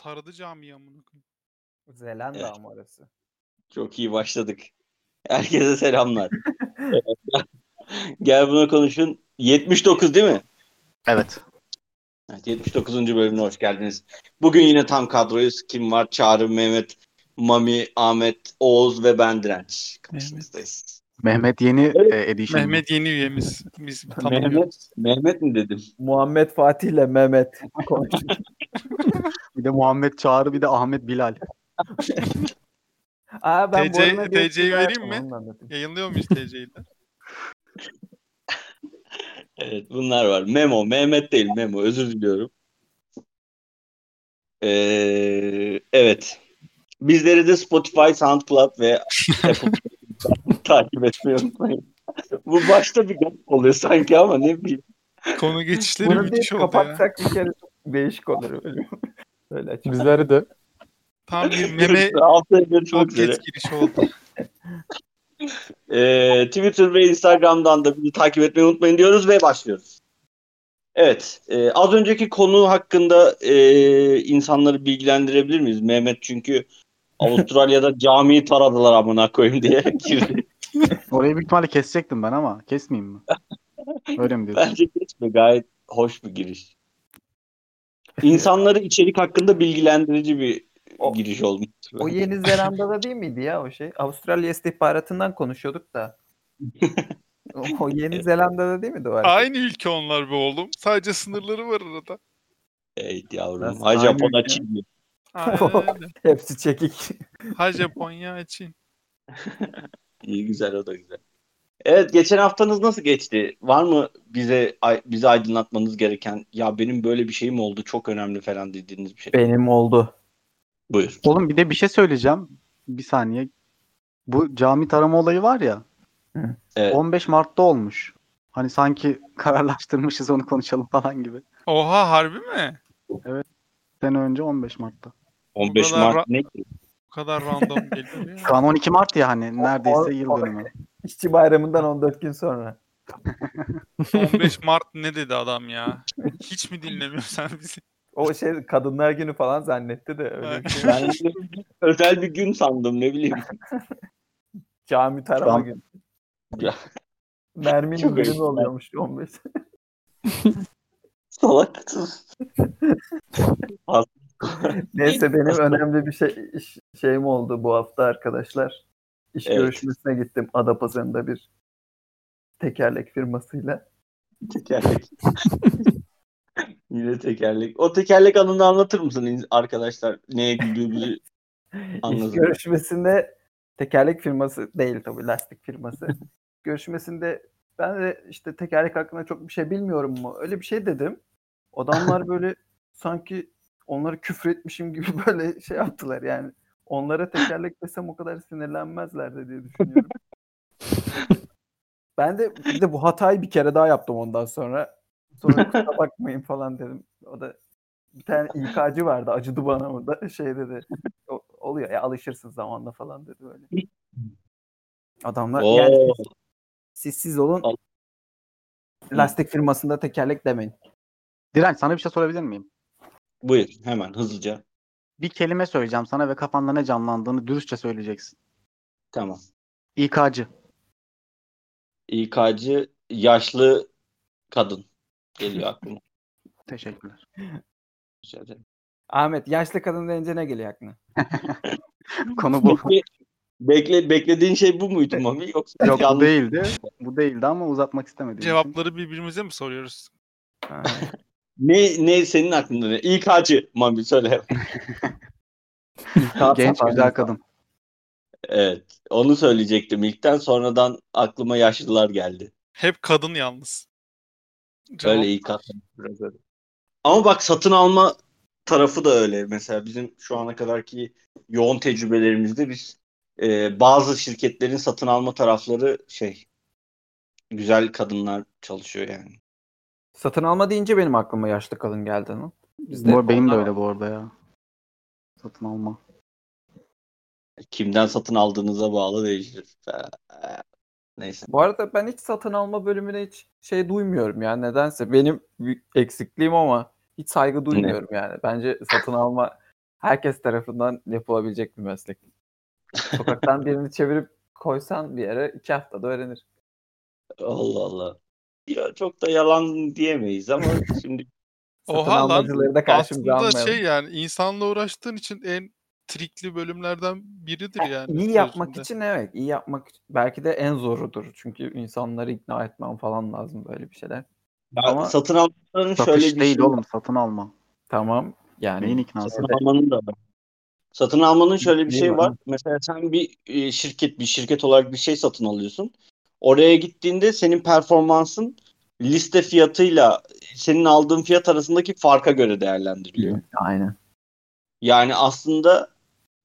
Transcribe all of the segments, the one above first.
taradı camiyi amına koyayım. Zelanda Evet. ama orası. Çok iyi başladık. Herkese selamlar. Evet, Gel buna konuşun. 79 değil mi? Evet. Evet, 79. bölümüne hoş geldiniz. Bugün yine tam kadroyuz. Kim var? Çağrı, Mehmet, Mami, Ahmet, Oğuz ve ben Direnç. Karşınızdayız. Mehmet yeni Evet. e, edition. Mehmet yeni üyemiz. Biz Mehmet, tanımıyoruz. Mehmet mi dedim? Muhammed Fatih ile Mehmet. Bir de Muhammed Çağrı bir de Ahmet Bilal. Aa, ben TC TC'yi şey vereyim mi? Yayınlıyor muyuz TC'yi de? Evet bunlar var. Memo, Mehmet değil Memo. Özür diliyorum. Ee, evet. Bizleri de Spotify, SoundCloud ve Apple takip etmeyi unutmayın. Bu başta bir garip oluyor sanki ama ne bileyim. Konu geçişleri Bunu bir müthiş oldu ya. kapatsak bir kere çok değişik olur öyle. Öyle açık. Bizleri de Tam bir meme Haftaya görüşmek çok üzere. geç giriş oldu. Ee, Twitter ve Instagram'dan da bizi takip etmeyi unutmayın diyoruz ve başlıyoruz. Evet, e, az önceki konu hakkında e, insanları bilgilendirebilir miyiz? Mehmet çünkü Avustralya'da camiyi taradılar amına koyayım diye girdi. Orayı büyük ihtimalle kesecektim ben ama kesmeyeyim mi? Öyle mi diyorsun? Bence geçme gayet hoş bir giriş. İnsanları içerik hakkında bilgilendirici bir O- giriş olmuş. O Yeni Zelanda'da değil miydi ya o şey? Avustralya istihbaratından konuşuyorduk da. O- o Yeni Zelanda'da değil miydi o hareket? Aynı ülke onlar be oğlum. Sadece sınırları var arada. Evet yavrum. Nasıl? Ha Japon'a. Çin? Aynen öyle. Hepsi çekik. Ha Japonya, Çin. İyi güzel o da güzel. Evet geçen haftanız nasıl geçti? Var mı bize bizi aydınlatmanız gereken ya benim böyle bir şeyim oldu çok önemli falan dediğiniz bir şey? Benim oldu. Buyur. Oğlum bir de bir şey söyleyeceğim. Bir saniye. Bu cami tarama olayı var ya. Evet. 15 Mart'ta olmuş. Hani sanki kararlaştırmışız onu konuşalım falan gibi. Oha harbi mi? Sene önce 15 Mart'ta. 15 kadar Mart ra- ne? ki? Bu kadar random geliyor ya. Şu an 12 Mart ya hani neredeyse yıl dönümü. İşçi bayramından 14 gün sonra. 15 Mart ne dedi adam ya? Hiç mi dinlemiyorsun sen bizi? O şey kadınlar günü falan zannetti de öyle bir şey. Ben özel bir gün sandım ne bileyim. Cami tarama Tam- günü. Ya. Merminin Çok günü ayıp. oluyormuş 15. Salak. Neyse benim önemli bir şey iş- şeyim oldu bu hafta arkadaşlar. İş Evet. görüşmesine gittim Adapazarı'nda bir tekerlek firmasıyla. tekerlek. Yine tekerlek. O tekerlek anını anlatır mısın arkadaşlar? Neye güldüğümüzü İş anlasın. görüşmesinde tekerlek firması değil tabii lastik firması. görüşmesinde ben de işte tekerlek hakkında çok bir şey bilmiyorum mu? Öyle bir şey dedim. Adamlar böyle sanki onları küfür etmişim gibi böyle şey yaptılar yani. Onlara tekerlek desem o kadar sinirlenmezlerdi diye düşünüyorum. ben de bir de bu hatayı bir kere daha yaptım ondan sonra. Sonra kusura bakmayın falan dedim. O da bir tane İK'cı vardı acıdı bana orada şey dedi. "O- oluyor ya alışırsın zamanla falan dedi böyle. Adamlar Oo. yani siz siz olun Al- lastik firmasında tekerlek demeyin. Direnç sana bir şey sorabilir miyim? Buyur hemen hızlıca. Bir kelime söyleyeceğim sana ve kafanda ne canlandığını dürüstçe söyleyeceksin. Tamam. İK'cı. İK'cı yaşlı kadın geliyor aklıma. Teşekkürler. Rica ederim. Ahmet yaşlı kadın deyince ne geliyor aklına? Konu bu. Bekle, bekle, beklediğin şey bu muydu Mami? Yoksa Yok bu değildi. Bu değildi ama uzatmak istemedim. Cevapları birbirimize mi soruyoruz? Ne, ne senin aklında ne? İK'cı Mami söyle. Genç güzel kadın. Evet. Onu söyleyecektim ilkten. Sonradan aklıma yaşlılar geldi. Hep kadın yalnız. Cevap- Öyle İK. Biraz öyle. Ama bak satın alma tarafı da öyle. Mesela bizim şu ana kadarki yoğun tecrübelerimizde biz e, bazı şirketlerin satın alma tarafları şey güzel kadınlar çalışıyor yani. Satın alma deyince benim aklıma yaşlı kadın geldi. Lan. Bizde Bu, benim de öyle bu arada ya. Satın alma. Kimden satın aldığınıza bağlı değişir. Neyse. Bu arada ben hiç satın alma bölümüne hiç şey duymuyorum ya nedense. Benim eksikliğim ama hiç saygı duymuyorum yani. Bence satın alma herkes tarafından yapılabilecek bir meslek. Sokaktan birini çevirip koysan bir yere iki haftada öğrenir. Allah Allah. Ya çok da yalan diyemeyiz ama şimdi Satın Oha lan. da karşımıza Aslında almayalım. şey yani insanla uğraştığın için en trikli bölümlerden biridir yani. İyi yapmak için evet. iyi yapmak belki de en zorudur. Çünkü insanları ikna etmem falan lazım böyle bir şeyler. ben Ama- satın almanın şöyle bir değil şey oğlum satın alma. Tamam. Yani Neyin iknası? Satın almanın da var. Satın almanın şöyle bir şey var? var. Mesela sen bir e, şirket bir şirket olarak bir şey satın alıyorsun. Oraya gittiğinde senin performansın liste fiyatıyla senin aldığın fiyat arasındaki farka göre değerlendiriliyor. aynen. Yani aslında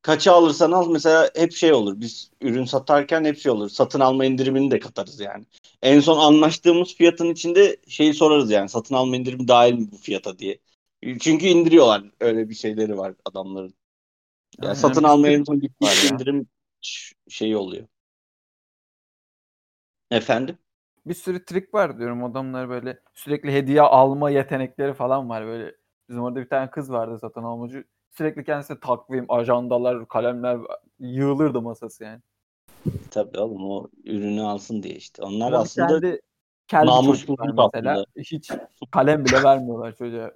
kaça alırsan al mesela hep şey olur. Biz ürün satarken hep şey olur. Satın alma indirimini de katarız yani. En son anlaştığımız fiyatın içinde şeyi sorarız yani. Satın alma indirimi dahil mi bu fiyata diye. Çünkü indiriyorlar. Öyle bir şeyleri var adamların. Yani Aynen, satın almaya en son ya. indirim şeyi oluyor. Efendim? Bir sürü trik var diyorum. Adamlar böyle sürekli hediye alma yetenekleri falan var böyle. Bizim orada bir tane kız vardı satın almacı. Sürekli kendisi takvim, ajandalar, kalemler yığılırdı masası yani. Tabii oğlum o ürünü alsın diye işte. Onlar Ama aslında kendi kendi mesela aslında. hiç kalem bile vermiyorlar çocuğa.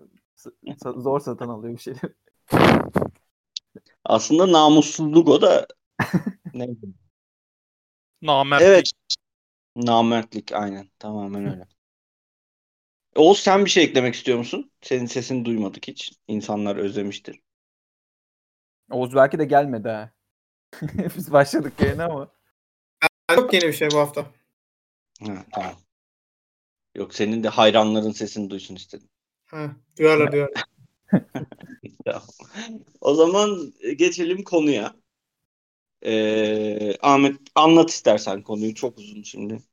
Zor satın alıyor bir şeyler. aslında namussuzluk o da neydi? Namert. Evet. Namertlik aynen. Tamamen öyle. Oğuz sen bir şey eklemek istiyor musun? Senin sesini duymadık hiç. İnsanlar özlemiştir. Oğuz belki de gelmedi ha. Biz başladık yayına ama. Çok yeni bir şey bu hafta. Ha, tamam. Yok senin de hayranların sesini duysun istedim. Ha, duyarlar duyarlar. Tamam. O zaman geçelim konuya. Ee, Ahmet anlat istersen konuyu çok uzun şimdi.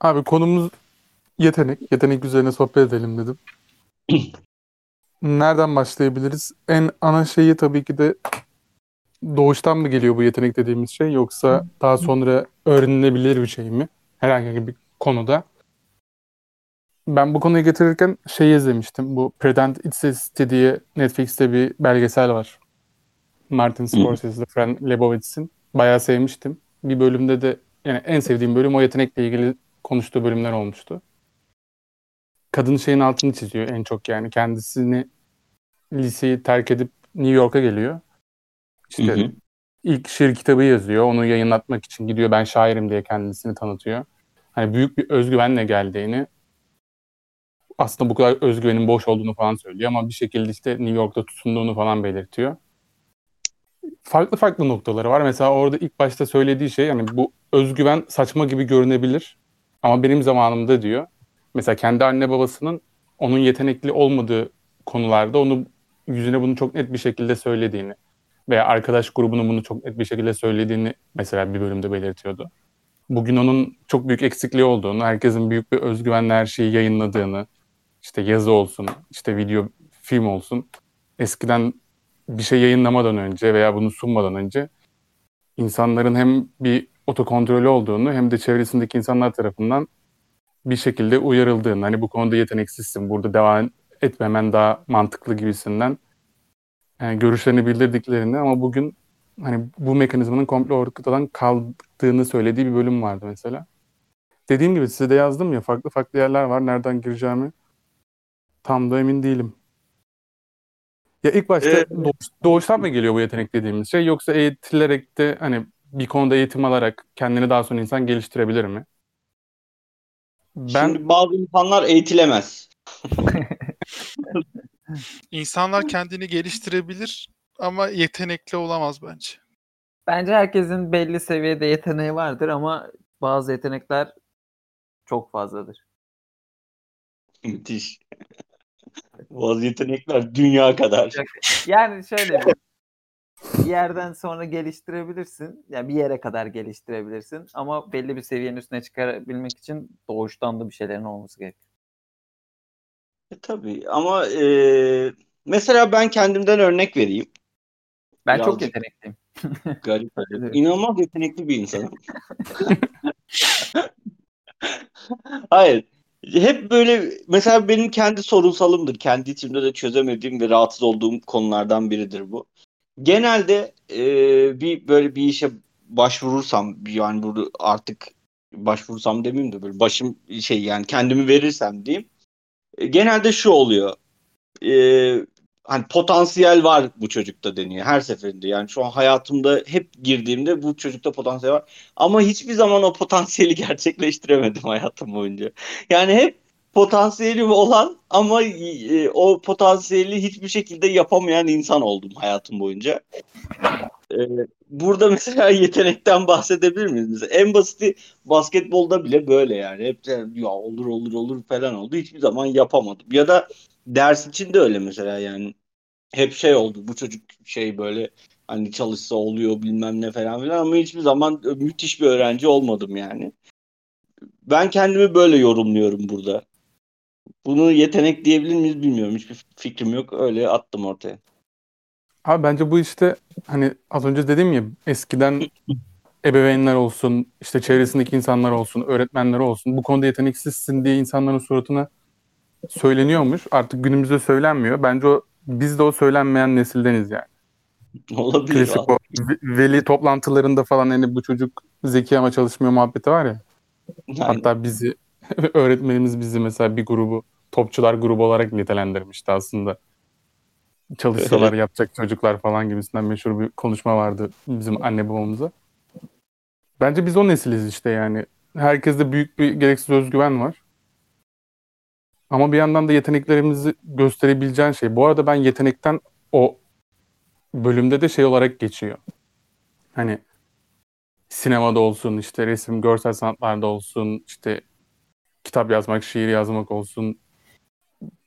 Abi konumuz yetenek. Yetenek üzerine sohbet edelim dedim. Nereden başlayabiliriz? En ana şeyi tabii ki de doğuştan mı geliyor bu yetenek dediğimiz şey yoksa daha sonra öğrenilebilir bir şey mi? Herhangi bir konuda. Ben bu konuyu getirirken şey izlemiştim. Bu Pretend It's a City diye Netflix'te bir belgesel var. Martin Scorsese'de Fran Lebowitz'in. Bayağı sevmiştim. Bir bölümde de yani en sevdiğim bölüm o yetenekle ilgili konuştuğu bölümler olmuştu. Kadın şeyin altını çiziyor en çok yani. Kendisini liseyi terk edip New York'a geliyor. İşte Hı hı. ilk şiir kitabı yazıyor. Onu yayınlatmak için gidiyor. Ben şairim diye kendisini tanıtıyor. Hani büyük bir özgüvenle geldiğini aslında bu kadar özgüvenin boş olduğunu falan söylüyor ama bir şekilde işte New York'ta tutunduğunu falan belirtiyor. Farklı farklı noktaları var. Mesela orada ilk başta söylediği şey yani bu özgüven saçma gibi görünebilir ama benim zamanımda diyor. Mesela kendi anne babasının onun yetenekli olmadığı konularda onu yüzüne bunu çok net bir şekilde söylediğini veya arkadaş grubunun bunu çok net bir şekilde söylediğini mesela bir bölümde belirtiyordu. Bugün onun çok büyük eksikliği olduğunu, herkesin büyük bir özgüvenle her şeyi yayınladığını, işte yazı olsun, işte video, film olsun. Eskiden bir şey yayınlamadan önce veya bunu sunmadan önce insanların hem bir otokontrolü olduğunu hem de çevresindeki insanlar tarafından bir şekilde uyarıldığını, hani bu konuda yeteneksizsin, burada devam etmemen daha mantıklı gibisinden e, görüşlerini bildirdiklerini ama bugün hani bu mekanizmanın komple ortadan kaldığını söylediği bir bölüm vardı mesela. Dediğim gibi size de yazdım ya farklı farklı yerler var. Nereden gireceğimi tam da emin değilim. Ya ilk başta doğuş- doğuştan mı geliyor bu yetenek dediğimiz şey yoksa eğitilerek de hani bir konuda eğitim alarak kendini daha sonra insan geliştirebilir mi? Ben Şimdi bazı insanlar eğitilemez. İnsanlar kendini geliştirebilir ama yetenekli olamaz bence. Bence herkesin belli seviyede yeteneği vardır ama bazı yetenekler çok fazladır. Müthiş. Bazı yetenekler dünya kadar. Yani şöyle bir, yerden sonra geliştirebilirsin. Yani bir yere kadar geliştirebilirsin ama belli bir seviyenin üstüne çıkarabilmek için doğuştan da bir şeylerin olması gerekiyor. E, tabii ama e, mesela ben kendimden örnek vereyim. Ben çok Birazcık- yetenekliyim. Garip. Evet. İnanılmaz yetenekli bir insanım. Hayır. hep böyle mesela benim kendi sorunsalımdır. Kendi içimde de çözemediğim ve rahatsız olduğum konulardan biridir bu. Genelde e, bir böyle bir işe başvurursam yani burada artık başvurursam demeyeyim de böyle başım şey yani kendimi verirsem diyeyim. E, genelde şu oluyor. E, hani potansiyel var bu çocukta deniyor her seferinde. Yani şu an hayatımda hep girdiğimde bu çocukta potansiyel var. Ama hiçbir zaman o potansiyeli gerçekleştiremedim hayatım boyunca. Yani hep potansiyeli olan ama e, o potansiyeli hiçbir şekilde yapamayan insan oldum hayatım boyunca. E, burada mesela yetenekten bahsedebilir miyiz? En basiti basketbolda bile böyle yani. Hep de, ya olur olur olur falan oldu. Hiçbir zaman yapamadım. Ya da ders için de öyle mesela yani. Hep şey oldu. Bu çocuk şey böyle hani çalışsa oluyor bilmem ne falan filan ama hiçbir zaman müthiş bir öğrenci olmadım yani. Ben kendimi böyle yorumluyorum burada. Bunu yetenek diyebilir miyiz bilmiyorum. Hiçbir fikrim yok. Öyle attım ortaya. Abi bence bu işte hani az önce dediğim ya eskiden ebeveynler olsun, işte çevresindeki insanlar olsun, öğretmenler olsun bu konuda yeteneksizsin diye insanların suratına söyleniyormuş. Artık günümüzde söylenmiyor. Bence o biz de o söylenmeyen nesildeniz yani. Olabilir. Klasik o ve- veli toplantılarında falan hani bu çocuk zeki ama çalışmıyor muhabbeti var ya. Aynen. Hatta bizi öğretmenimiz bizi mesela bir grubu topçular grubu olarak nitelendirmişti aslında. Çalışsalar yapacak çocuklar falan gibisinden meşhur bir konuşma vardı bizim anne babamıza. Bence biz o nesiliz işte yani. Herkeste büyük bir gereksiz özgüven var. Ama bir yandan da yeteneklerimizi gösterebileceğin şey. Bu arada ben yetenekten o bölümde de şey olarak geçiyor. Hani sinemada olsun, işte resim, görsel sanatlarda olsun, işte kitap yazmak, şiir yazmak olsun.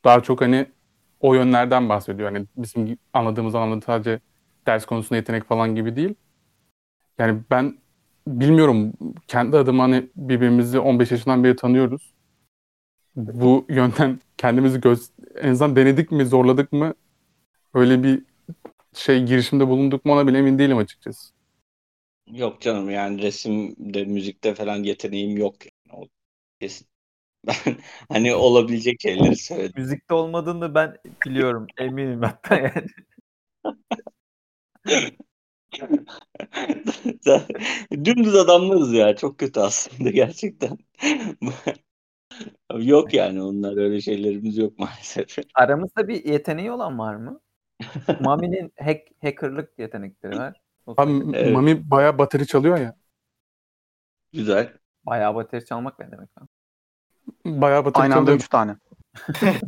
Daha çok hani o yönlerden bahsediyor. Hani bizim anladığımız anlamda sadece ders konusunda yetenek falan gibi değil. Yani ben bilmiyorum kendi adıma hani birbirimizi 15 yaşından beri tanıyoruz. Bu yönden kendimizi göz en azından denedik mi, zorladık mı? Öyle bir şey girişimde bulunduk mu ona bile emin değilim açıkçası. Yok canım yani resimde, müzikte falan yeteneğim yok. Yani. O kesin. Ben hani olabilecek şeyleri söyledim. Müzikte olmadığını ben biliyorum. Eminim hatta yani. Dümdüz adamlarız ya. Çok kötü aslında gerçekten. Yok yani onlar öyle şeylerimiz yok maalesef. Aramızda bir yeteneği olan var mı? Mami'nin hack, hackerlık yetenekleri var. Abi. Evet. Mami bayağı bateri çalıyor ya. Güzel. Bayağı bateri çalmak ne demek lan? Bayağı bateri Aynı anda çalıyor. 3 tane.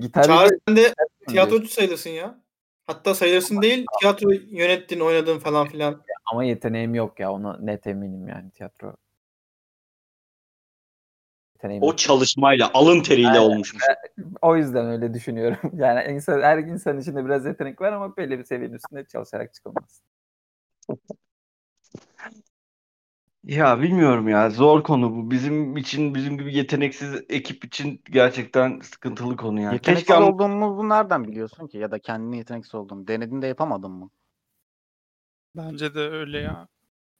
Gitar Çağrı sen de tiyatrocu sayılırsın ya. Hatta sayılırsın değil, tiyatro yönettin, oynadın falan filan. ama yeteneğim yok ya. Ona net eminim yani tiyatro. Yeteneğim O yok. çalışmayla, alın teriyle Aynen. olmuşmuş. O yüzden öyle düşünüyorum. Yani insan, her insan içinde biraz yetenek var ama belli bir seviyenin üstünde çalışarak çıkılmaz. Ya bilmiyorum ya zor konu bu. Bizim için bizim gibi yeteneksiz ekip için gerçekten sıkıntılı konu yani. Yeteneksiz Keşke ama- olduğumu bu nereden biliyorsun ki? Ya da kendini yeteneksiz olduğunu. Denedin de yapamadın mı? Bence de öyle ya.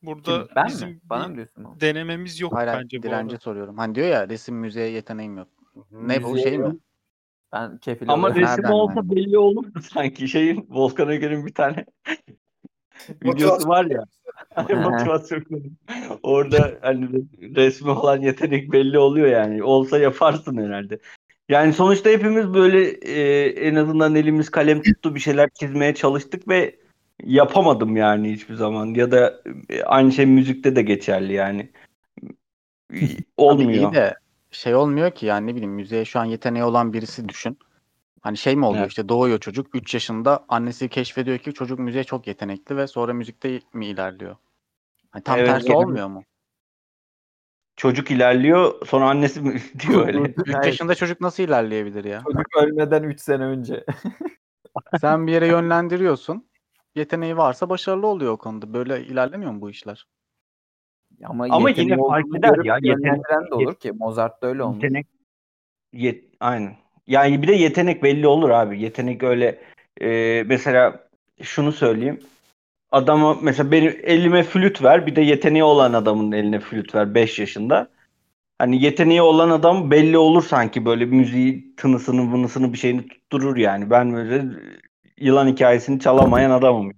Burada Kim, ben bizim mi? Bana bir mı diyorsun? oğlum? denememiz yok Hayır hayır bence bu dirence arada. soruyorum. Hani diyor ya resim müziğe yeteneğim yok. Ne bu Müziğe şey mi? Ben kefil Ama oluyorum. resim Nereden olsa yani? belli olur mu sanki? Şeyin Volkan Öger'in bir tane videosu var ya. Motivasyon. Orada hani resmi olan yetenek belli oluyor yani. Olsa yaparsın herhalde. Yani sonuçta hepimiz böyle e, en azından elimiz kalem tuttu bir şeyler çizmeye çalıştık ve yapamadım yani hiçbir zaman. Ya da e, aynı şey müzikte de geçerli yani. Abi Olmuyor. iyi de şey olmuyor ki yani ne bileyim müziğe şu an yeteneği olan birisi düşün. Hani şey mi oluyor Evet. işte doğuyor çocuk 3 yaşında annesi keşfediyor ki çocuk müziğe çok yetenekli ve sonra müzikte mi ilerliyor? Hani tam Evet, tersi evet. olmuyor mu? Çocuk ilerliyor sonra annesi mi diyor öyle. 3 Hayır, yaşında çocuk nasıl ilerleyebilir ya? Çocuk ölmeden 3 sene önce. Sen bir yere yönlendiriyorsun. Yeteneği varsa başarılı oluyor o konuda. Böyle ilerlemiyor mu bu işler? Ama, Ama yine fark eder ya, yetenek- yönlendiren de olur ki. Mozart da öyle olmuş. Yetenek Yet, aynen. Yani bir de yetenek belli olur abi. Yetenek öyle e, mesela şunu söyleyeyim. Adama mesela benim elime flüt ver bir de yeteneği olan adamın eline flüt ver 5 yaşında. Hani yeteneği olan adam belli olur sanki böyle müziği tınısını mınısını bir şeyini tutturur yani. Ben böyle yılan hikayesini çalamayan adamım.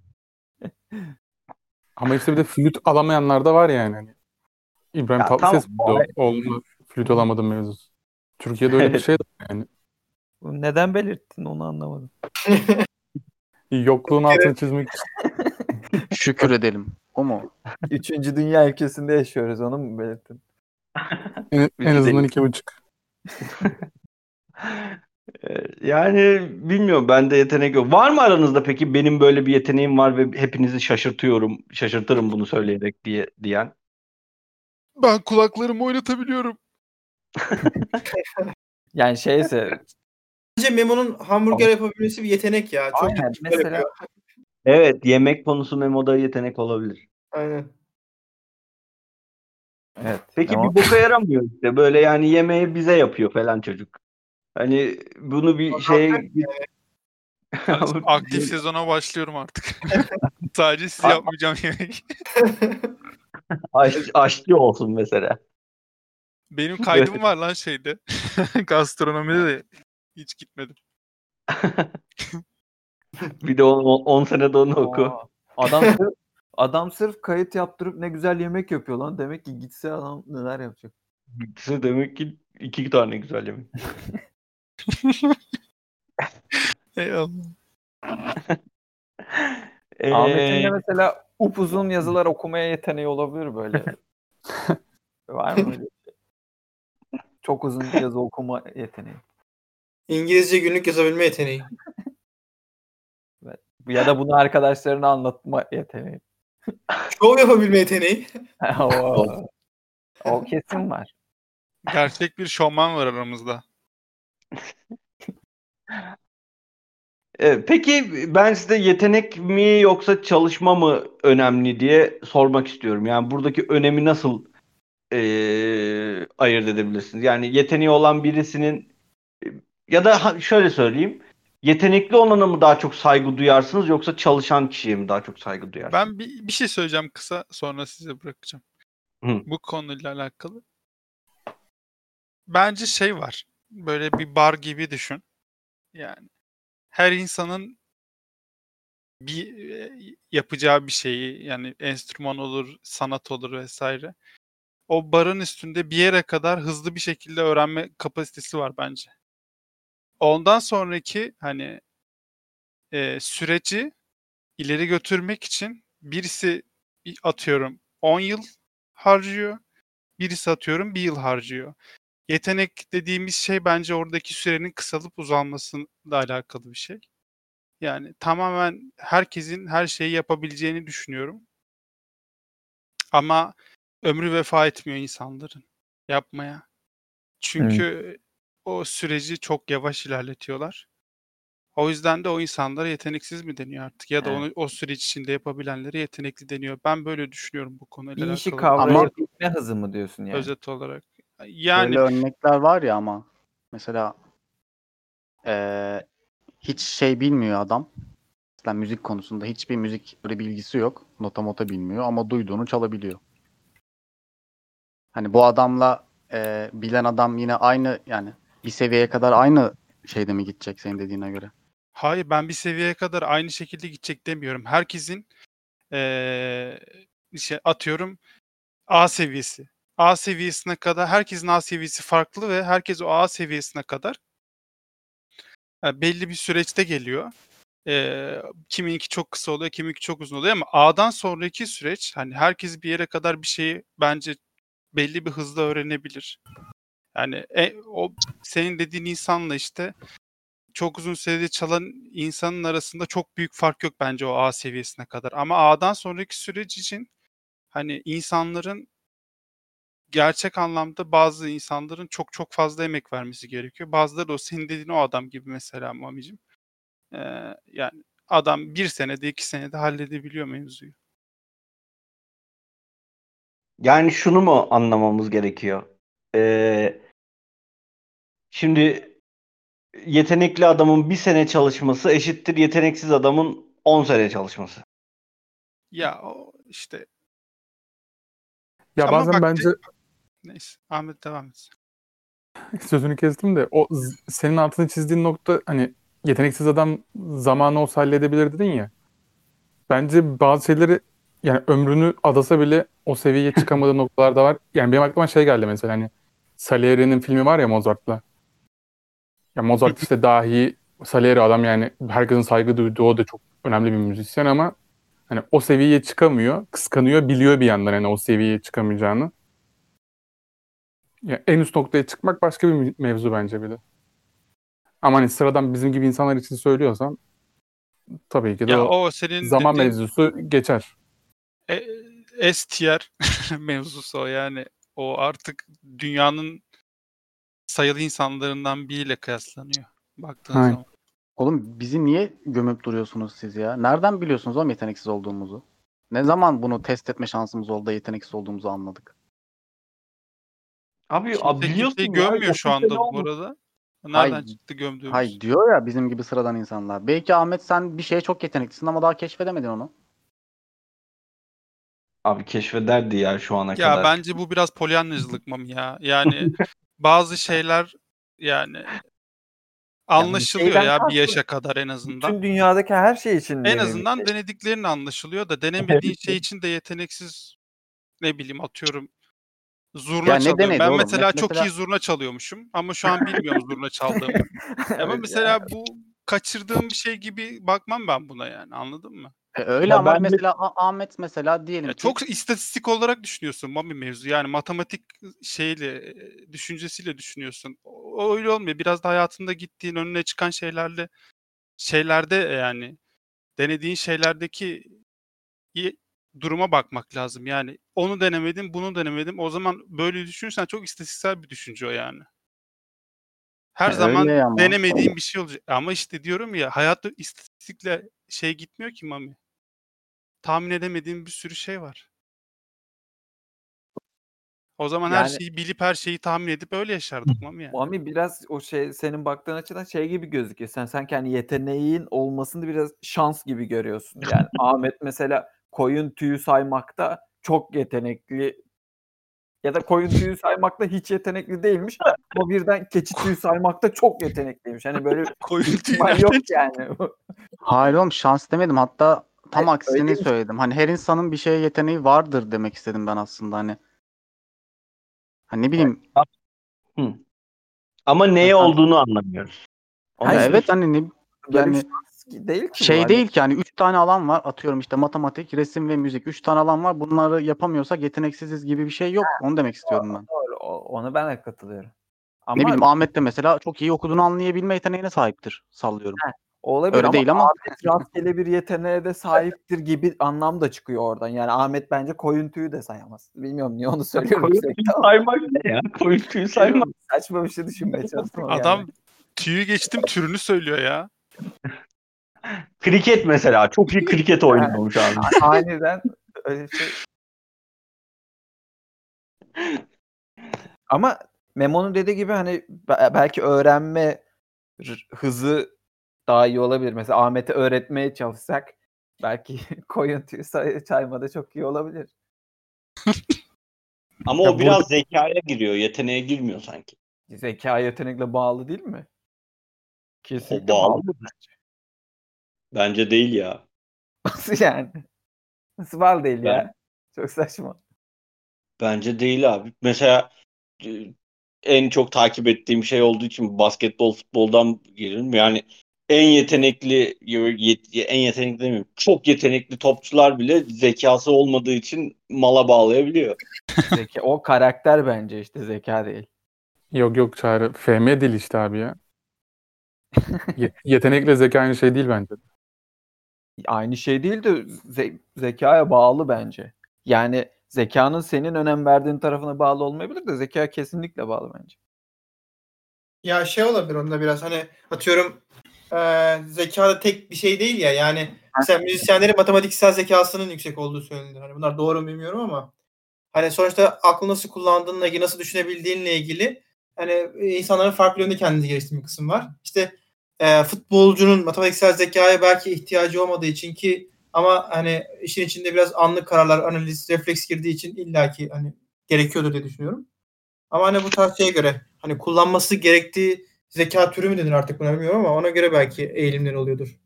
Ama işte bir de flüt alamayanlar da var yani. Hani İbrahim Ya Tatlıses tamam. miydi o? Oğlumla flüt alamadım mevzusu. Türkiye'de öyle bir şey yani. Bu Neden belirttin onu anlamadım. Yokluğun altını çizmek için. Şükür edelim. O mu? Üçüncü dünya ülkesinde yaşıyoruz onu mu belirttin? En, en azından iki buçuk. Ee, Yani bilmiyorum bende yetenek yok. Var mı aranızda peki benim böyle bir yeteneğim var ve hepinizi şaşırtıyorum, şaşırtırım bunu söyleyerek diye diyen? Ben kulaklarımı oynatabiliyorum. Yani şeyse Bence Memo'nun hamburger yapabilmesi bir yetenek ya. Çok Aynen, mesela- yapıyor. Evet, yemek konusu Memo'da yetenek olabilir. Aynen. evet. Peki ama bir boka yaramıyor işte. Böyle yani yemeği bize yapıyor falan çocuk. Hani bunu bir şey Aktif sezona başlıyorum artık. Sadece siz yapmayacağım yemek. Aş, aşçı olsun mesela. Benim kaydım var lan şeyde. Gastronomide de hiç gitmedim. Bir de 10 senede onu oku. Aa, adam sırf, adam sırf kayıt yaptırıp ne güzel yemek yapıyor lan. Demek ki gitse adam neler yapacak. Size demek ki iki tane güzel yemek. Eyvallah. Ee, Ahmet'in de mesela upuzun yazılar okumaya yeteneği olabilir böyle. Var mı öyle şey? Çok uzun yazı okuma yeteneği. İngilizce günlük yazabilme yeteneği. Ya da bunu arkadaşlarına anlatma yeteneği. Şov yapabilme yeteneği. o, o kesin var. Gerçek bir şovman var aramızda. e, peki ben size yetenek mi yoksa çalışma mı önemli diye sormak istiyorum. Yani buradaki önemi nasıl e, ayırt edebilirsiniz? Yani yeteneği olan birisinin ya da şöyle söyleyeyim. Yetenekli olana mı daha çok saygı duyarsınız yoksa çalışan kişiye mi daha çok saygı duyarsınız? Ben bir, bir şey söyleyeceğim kısa sonra size bırakacağım. Hı. Bu konuyla alakalı. Bence şey var. Böyle bir bar gibi düşün. Yani her insanın bir e, yapacağı bir şeyi yani enstrüman olur, sanat olur vesaire. O barın üstünde bir yere kadar hızlı bir şekilde öğrenme kapasitesi var bence. Ondan sonraki hani e, süreci ileri götürmek için birisi bir atıyorum 10 yıl harcıyor. Birisi atıyorum 1 yıl harcıyor. Yetenek dediğimiz şey bence oradaki sürenin kısalıp uzanmasıyla alakalı bir şey. Yani tamamen herkesin her şeyi yapabileceğini düşünüyorum. Ama ömrü vefa etmiyor insanların yapmaya. Çünkü o süreci çok yavaş ilerletiyorlar. O yüzden de o insanlara yeteneksiz mi deniyor artık ya da Evet. onu o süreç içinde yapabilenlere yetenekli deniyor. Ben böyle düşünüyorum bu konuyla Bir işi alakalı. kavrayabilme hızı mı diyorsun yani? Özet olarak. Yani Böyle örnekler var ya ama mesela eee, hiç şey bilmiyor adam. Mesela müzik konusunda hiçbir müzik böyle bilgisi yok. Nota mota bilmiyor ama duyduğunu çalabiliyor. Hani bu adamla eee, bilen adam yine aynı yani bir seviyeye kadar aynı şeyde mi gidecek senin dediğine göre? Hayır ben bir seviyeye kadar aynı şekilde gidecek demiyorum. Herkesin eee şey atıyorum A seviyesi. A seviyesine kadar herkesin A seviyesi farklı ve herkes o A seviyesine kadar e, belli bir süreçte geliyor. Eee kiminki çok kısa oluyor, kiminki çok uzun oluyor ama A'dan sonraki süreç hani herkes bir yere kadar bir şeyi bence belli bir hızla öğrenebilir. Yani e, o senin dediğin insanla işte çok uzun süredir çalan insanın arasında çok büyük fark yok bence o A seviyesine kadar. Ama A'dan sonraki süreç için hani insanların gerçek anlamda bazı insanların çok çok fazla emek vermesi gerekiyor. Bazıları da o senin dediğin o adam gibi mesela Mami'cim. Ee, yani adam bir senede iki senede halledebiliyor mevzuyu. Yani şunu mu anlamamız gerekiyor? Ee, şimdi yetenekli adamın bir sene çalışması eşittir yeteneksiz adamın 10 sene çalışması. Ya o işte Ya Ama bazen bak- bence Neyse. Ahmet devam et. Sözünü kestim de o z- senin altını çizdiğin nokta hani yeteneksiz adam zamanı olsa halledebilir dedin ya. Bence bazı şeyleri yani ömrünü adasa bile o seviyeye çıkamadığı noktalar da var. Yani benim aklıma şey geldi mesela hani Salieri'nin filmi var ya Mozart'la. Ya Mozart işte dahi Salieri adam yani herkesin saygı duyduğu o da çok önemli bir müzisyen ama hani o seviyeye çıkamıyor, kıskanıyor, biliyor bir yandan hani o seviyeye çıkamayacağını. Ya en üst noktaya çıkmak başka bir me- mevzu bence bir de. Ama hani sıradan bizim gibi insanlar için söylüyorsan tabii ki de Ya o o senin zaman dediğin mevzusu geçer. e, S tier mevzusu o yani. O artık dünyanın sayılı insanlarından biriyle kıyaslanıyor. Baktığın Aynen. zaman. Oğlum bizi niye gömüp duruyorsunuz siz ya? Nereden biliyorsunuz oğlum yeteneksiz olduğumuzu? Ne zaman bunu test etme şansımız oldu da yeteneksiz olduğumuzu anladık? Abi, Kimse abi biliyorsun ya, gömmüyor şu 30 anda bu arada. Nereden Hayır. çıktı gömdüğümüz? Hayır diyor ya bizim gibi sıradan insanlar. Belki Ahmet sen bir şeye çok yeteneklisin ama daha keşfedemedin onu. Abi keşfederdi ya şu ana Ya kadar. bence bu biraz polyanlıcılık mı ya? Yani bazı şeyler yani anlaşılıyor şeyden ya bir yaşa kadar en azından. Bütün dünyadaki her şey için En azından denediklerin anlaşılıyor da denemediğin şey için de yeteneksiz ne bileyim atıyorum zurna Ya çalıyorum. denedi Ben oğlum? mesela Mes- çok mesela- iyi zurna çalıyormuşum ama şu an bilmiyorum zurna çaldığımı. Ama mesela bu kaçırdığım bir şey gibi bakmam ben buna yani anladın mı? E, öyle Ya ama ben de- mesela A- Ahmet mesela diyelim Ya ki çok istatistik olarak düşünüyorsun Mami mevzu. Yani matematik şeyle, e, düşüncesiyle düşünüyorsun. O öyle olmuyor. Biraz da hayatında gittiğin önüne çıkan şeylerle şeylerde yani denediğin şeylerdeki duruma bakmak lazım. Yani onu denemedim, bunu denemedim. O zaman böyle düşünürsen çok istatistiksel bir düşünce o yani. Her E, zaman öyle ama. denemediğin bir şey olacak. Ama işte diyorum ya hayatta istatistikle şey gitmiyor ki Mami. Tahmin edemediğim bir sürü şey var. O zaman her Yani- şeyi bilip her şeyi tahmin edip öyle yaşardık Mami yani. Mami biraz o şey senin baktığın açıdan şey gibi gözüküyor. Sen sanki hani yeteneğin olmasını biraz şans gibi görüyorsun. Yani Ahmet mesela koyun tüyü saymakta çok yetenekli ya da koyun tüyü saymakta hiç yetenekli değilmiş ama birden keçi tüyü saymakta çok yetenekliymiş. Hani böyle Koyun tüyü yok yani. Hayır oğlum şans demedim. Hatta tam Hayır, aksini söyledim. Hani her insanın bir şeye yeteneği vardır demek istedim ben aslında hani. Hani ne bileyim. Ama neye Mesela- olduğunu anlamıyoruz. Ya Hayır, evet hani ne, yani şans değil ki şey Hani değil ki hani 3 tane alan var atıyorum işte matematik, resim ve müzik. 3 tane alan var. Bunları yapamıyorsak yeteneksiziz gibi bir şey yok. Onu demek istiyorum ben. doğru, Ona ben de katılıyorum. Ama Ne bileyim Ahmet de mesela çok iyi okuduğunu anlayabilme yeteneğine sahiptir sallıyorum. Olabilir öyle ama değil ama- Ahmet rastgele bir yeteneğe de sahiptir gibi anlam da çıkıyor oradan. Yani Ahmet bence koyun tüyü de sayamaz. Bilmiyorum niye onu söylüyorum Koyun sürekli saymak ne ya? Koyun tüyü saymak. saçma bir şey düşünmeye çalıştım. Adam yani. tüyü geçtim türünü söylüyor ya. Kriket mesela. Çok iyi kriket oynuyormuş abi. aniden öyle şey. Ama Memo'nun dediği gibi hani be- belki öğrenme hızı daha iyi olabilir. Mesela Ahmet'e öğretmeye çalışsak belki koyun tüyü saymada çok iyi olabilir. Ama Ya o biraz zekaya giriyor. Yeteneğe girmiyor sanki. Zeka yetenekle bağlı değil mi? Kesinlikle bağlı bağlı. mı? Bence değil ya. Nasıl yani? Nasıl bağlı değil Ben- ya? Çok saçma. Bence değil abi. Mesela e, en çok takip ettiğim şey olduğu için basketbol futboldan gelirim. Yani en yetenekli yet- en yetenekli demeyeyim. Çok yetenekli topçular bile zekası olmadığı için mala bağlayabiliyor. Zeka, o karakter bence işte zeka değil. Yok yok Çağrı. FM değil işte abi ya. Ye- yetenekle zeka aynı şey değil bence. Aynı şey değil de ze- zekaya bağlı bence. Yani zekanın senin önem verdiğin tarafına bağlı olmayabilir de zeka kesinlikle bağlı bence. Ya şey olabilir onda biraz hani atıyorum eee zeka da tek bir şey değil ya yani mesela müzisyenlerin matematiksel zekasının yüksek olduğu söylenir. Hani bunlar doğru mu bilmiyorum ama hani sonuçta aklı nasıl kullandığınla ilgili nasıl düşünebildiğinle ilgili hani e, insanların farklı yönde kendini geliştirme kısmı var. İşte eee, futbolcunun matematiksel zekaya belki ihtiyacı olmadığı için ki ama hani işin içinde biraz anlık kararlar, analiz, refleks girdiği için illaki hani gerekiyordur diye düşünüyorum. Ama hani bu tarz şeye göre hani kullanması gerektiği zeka türü mü denir artık buna bilmiyorum ama ona göre belki eğilimler oluyordur.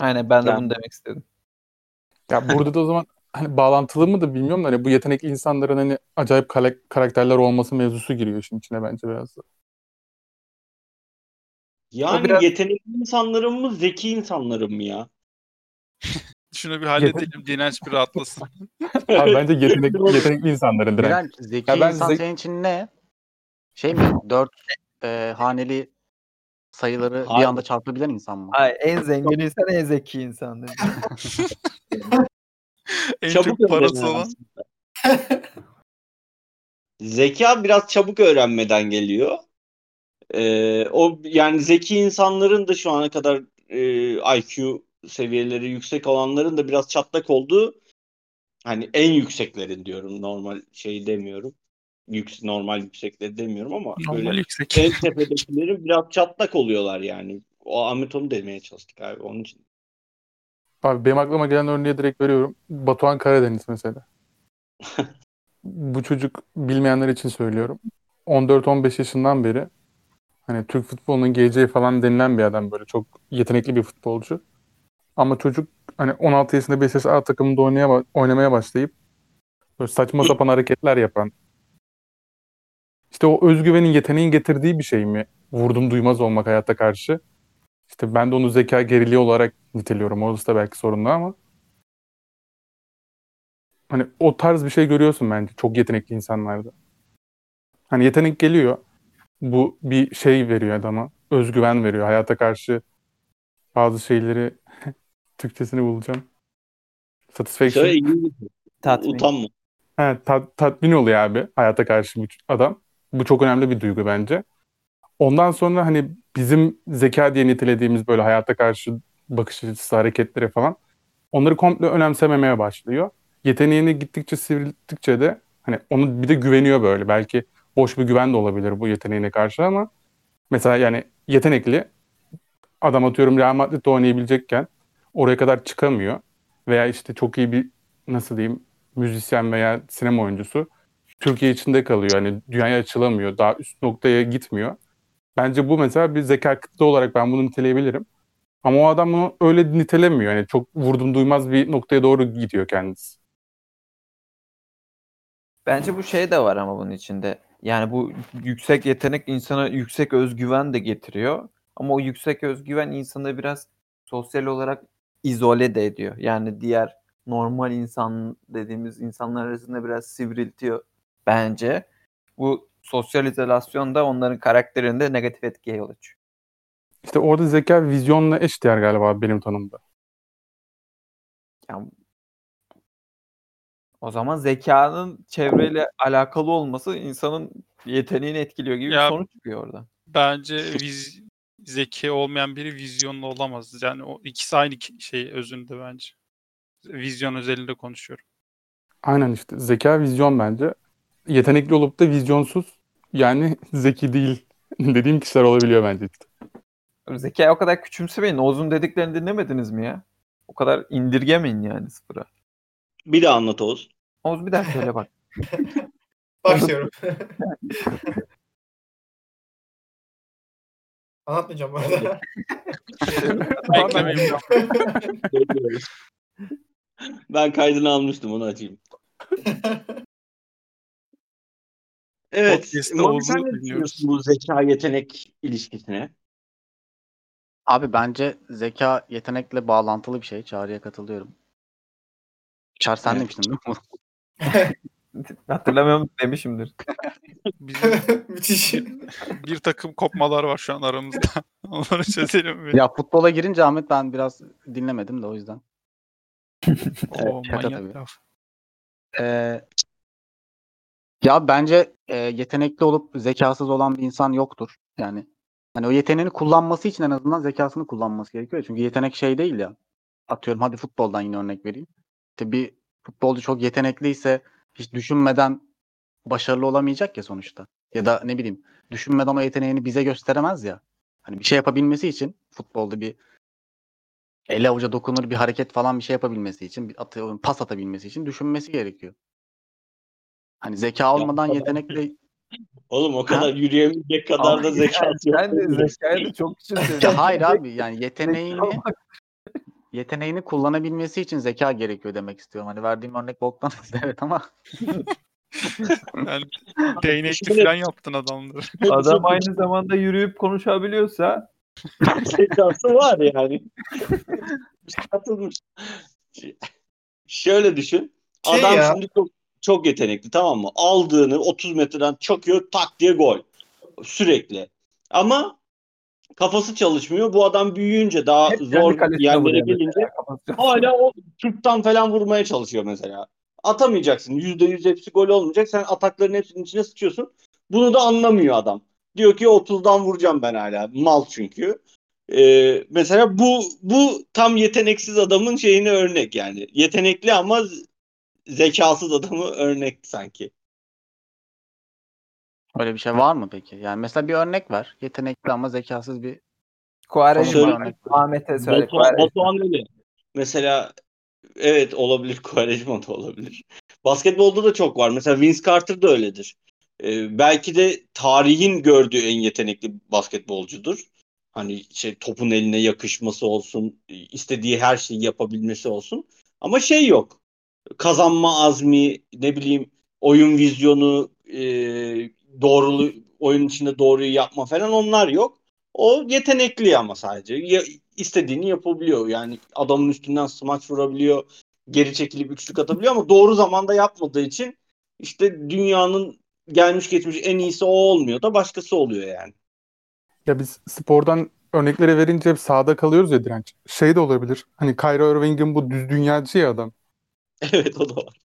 Aynen ben de Yani- bunu demek istedim. Ya burada da o zaman hani bağlantılı mı da bilmiyorum da hani bu yetenekli insanların hani acayip karakterler olması mevzusu giriyor işin içine bence biraz da. Yani biraz- yetenekli insanların mı zeki insanların mı ya? Şunu bir halledelim. Direnç bir rahatlasın. Abi bence yetenek, yetenekli insanların direkt. Direnç, zeki Ya ben insan zek- senin için ne? Şey mi? Dört e, haneli sayıları Hayır. bir anda çarpabilen insan mı? Ay, en zengin insan en zeki insan dedi. en Çabuk çok parası olan. aslında. Zeka biraz çabuk öğrenmeden geliyor. Ee, o yani zeki insanların da şu ana kadar e, IQ seviyeleri yüksek olanların da biraz çatlak olduğu hani en yükseklerin diyorum normal şey demiyorum. Yüks, normal yüksekleri demiyorum ama Normal böyle yüksek. en tepedekilerin biraz çatlak oluyorlar yani. O Ahmet onu demeye çalıştık abi onun için. Abi benim aklıma gelen örneği direkt veriyorum. Batuhan Karadeniz mesela. Bu çocuk bilmeyenler için söylüyorum. 14-15 yaşından beri hani Türk futbolunun geleceği falan denilen bir adam böyle çok yetenekli bir futbolcu. Ama çocuk hani 16 yaşında Beşiktaş A takımında oynaya, oynamaya başlayıp böyle saçma sapan hareketler yapan. İşte o özgüvenin yeteneğin getirdiği bir şey mi? Vurdum duymaz olmak hayata karşı. İşte ben de onu zeka geriliği olarak niteliyorum. Orası da belki sorunlu ama hani o tarz bir şey görüyorsun bence çok yetenekli insanlarda. Hani yetenek geliyor. Bu bir şey veriyor adama. Özgüven veriyor. Hayata karşı bazı şeyleri Türkçesini bulacağım. Satisfaction. Şöyle İngilizce. Tatmin. Utanma. He, tat- tatmin oluyor abi hayata karşı bu adam. Bu çok önemli bir duygu bence. Ondan sonra hani bizim zeka diye nitelediğimiz böyle hayata karşı bakış açısı, hareketleri falan onları komple önemsememeye başlıyor. Yeteneğini gittikçe sivrilttikçe de hani onu bir de güveniyor böyle. Belki boş bir güven de olabilir bu yeteneğine karşı ama mesela yani yetenekli adam atıyorum Real Madrid'de oynayabilecekken oraya kadar çıkamıyor. Veya işte çok iyi bir nasıl diyeyim müzisyen veya sinema oyuncusu Türkiye içinde kalıyor. Hani dünyaya açılamıyor. Daha üst noktaya gitmiyor. Bence bu mesela bir zeka kıtlığı olarak ben bunu niteleyebilirim. Ama o adam bunu öyle nitelemiyor. Yani çok vurdum duymaz bir noktaya doğru gidiyor kendisi. Bence bu şey de var ama bunun içinde. Yani bu yüksek yetenek insana yüksek özgüven de getiriyor. Ama o yüksek özgüven insanı biraz sosyal olarak izole de ediyor. Yani diğer normal insan dediğimiz insanlar arasında biraz sivriltiyor bence. Bu sosyal izolasyon da onların karakterinde negatif etkiye yol açıyor. İşte orada zeka vizyonla eşdeğer galiba benim tanımda. Yani o zaman zekanın çevreyle alakalı olması insanın yeteneğini etkiliyor gibi Ya- bir sonuç çıkıyor orada. Bence viz zeki olmayan biri vizyonlu olamaz. Yani o ikisi aynı şey özünde bence. Vizyon özelinde konuşuyorum. Aynen işte zeka vizyon bence. Yetenekli olup da vizyonsuz yani zeki değil dediğim kişiler olabiliyor bence işte. Zekayı o kadar küçümsemeyin. Oğuz'un dediklerini dinlemediniz mi ya? O kadar indirgemeyin yani sıfıra. Bir daha anlat Oğuz. Oğuz bir daha söyle bak. Başlıyorum. Anlatmayacağım bu arada. Ben kaydını almıştım onu açayım. Evet. Mami sen ne düşünüyorsun bu zeka yetenek ilişkisine? Abi bence zeka yetenekle bağlantılı bir şey. Çağrı'ya katılıyorum. Çağrı sen Evet. demiştin değil mi? Hatırlamıyorum demişimdir. Bizim Müthiş. bir takım kopmalar var şu an aramızda. Onları çözelim mi? ya futbola girince Ahmet ben biraz dinlemedim de o yüzden. Oo, şaka manyak tabii. laf. Ee, ya bence e, yetenekli olup zekasız olan bir insan yoktur. Yani hani o yeteneğini kullanması için en azından zekasını kullanması gerekiyor. Çünkü yetenek şey değil ya. Atıyorum hadi futboldan yine örnek vereyim. İşte bir futbolcu çok yetenekliyse hiç düşünmeden başarılı olamayacak ya sonuçta. Ya da ne bileyim düşünmeden o yeteneğini bize gösteremez ya. Hani bir şey yapabilmesi için futbolda bir el avuca dokunur bir hareket falan bir şey yapabilmesi için bir atıyorum pas atabilmesi için düşünmesi gerekiyor. Hani zeka olmadan yetenekli Oğlum o kadar yürüyemeyecek kadar da Ama zekası yok. Sen de zekayı da çok küçültüyorsun. Ya hayır abi yani yeteneğini yeteneğini kullanabilmesi için zeka gerekiyor demek istiyorum. Hani verdiğim örnek boktan evet ama Yani değnekli falan yaptın adamları. Adam aynı zamanda yürüyüp konuşabiliyorsa zekası var yani. Katılmış. Şöyle düşün. Şey Adam ya. şimdi çok çok yetenekli tamam mı? Aldığını 30 metreden çakıyor tak diye gol. Sürekli. Ama kafası çalışmıyor. Bu adam büyüyünce daha hep zor yerlere gelince hala o tuttan falan vurmaya çalışıyor mesela. Atamayacaksın. %100 hepsi gol olmayacak. Sen atakların hepsinin içine sıçıyorsun. Bunu da anlamıyor adam. Diyor ki 30'dan vuracağım ben hala. Mal çünkü. Ee, mesela bu bu tam yeteneksiz adamın şeyine örnek yani. Yetenekli ama zekasız adamı örnek sanki. öyle bir şey var mı peki? Yani mesela bir örnek ver. Yetenekli ama zekasız bir örnek. Ahmet'e söyle. Batuhan, öyle. Mesela evet olabilir. Quaresma da olabilir. Basketbolda da çok var. Mesela Vince Carter da öyledir. Ee, belki de tarihin gördüğü en yetenekli basketbolcudur. Hani şey topun eline yakışması olsun, istediği her şeyi yapabilmesi olsun. Ama şey yok. Kazanma azmi, ne bileyim oyun vizyonu, e, doğrulu oyun içinde doğruyu yapma falan onlar yok. O yetenekli ama sadece. Ya, istediğini yapabiliyor. Yani adamın üstünden smaç vurabiliyor. Geri çekilip üçlük atabiliyor ama doğru zamanda yapmadığı için işte dünyanın gelmiş geçmiş en iyisi o olmuyor da başkası oluyor yani. Ya biz spordan örnekleri verince hep sağda kalıyoruz ya direnç. Şey de olabilir. Hani Kyrie Irving'in bu düz dünyacı ya adam. Evet o da var.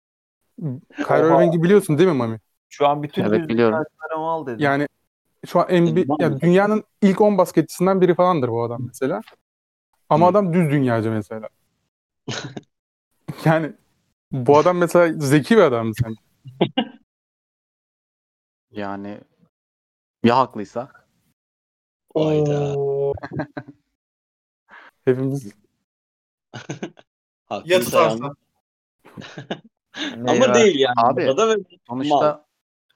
Kyrie. Irving'i biliyorsun değil mi Mami? Şu an bütün Evet, biliyorum. al dedi. Yani şu an NBA, ya dünyanın ilk 10 basketçisinden biri falandır bu adam mesela. Ama Hı. adam düz dünyacı mesela. yani bu adam mesela zeki bir adam mı sence? Yani ya haklıysa Hayda. Hepimiz Haklıysa Ya tutarsa. Ama değil yani. Abi, burada sonuçta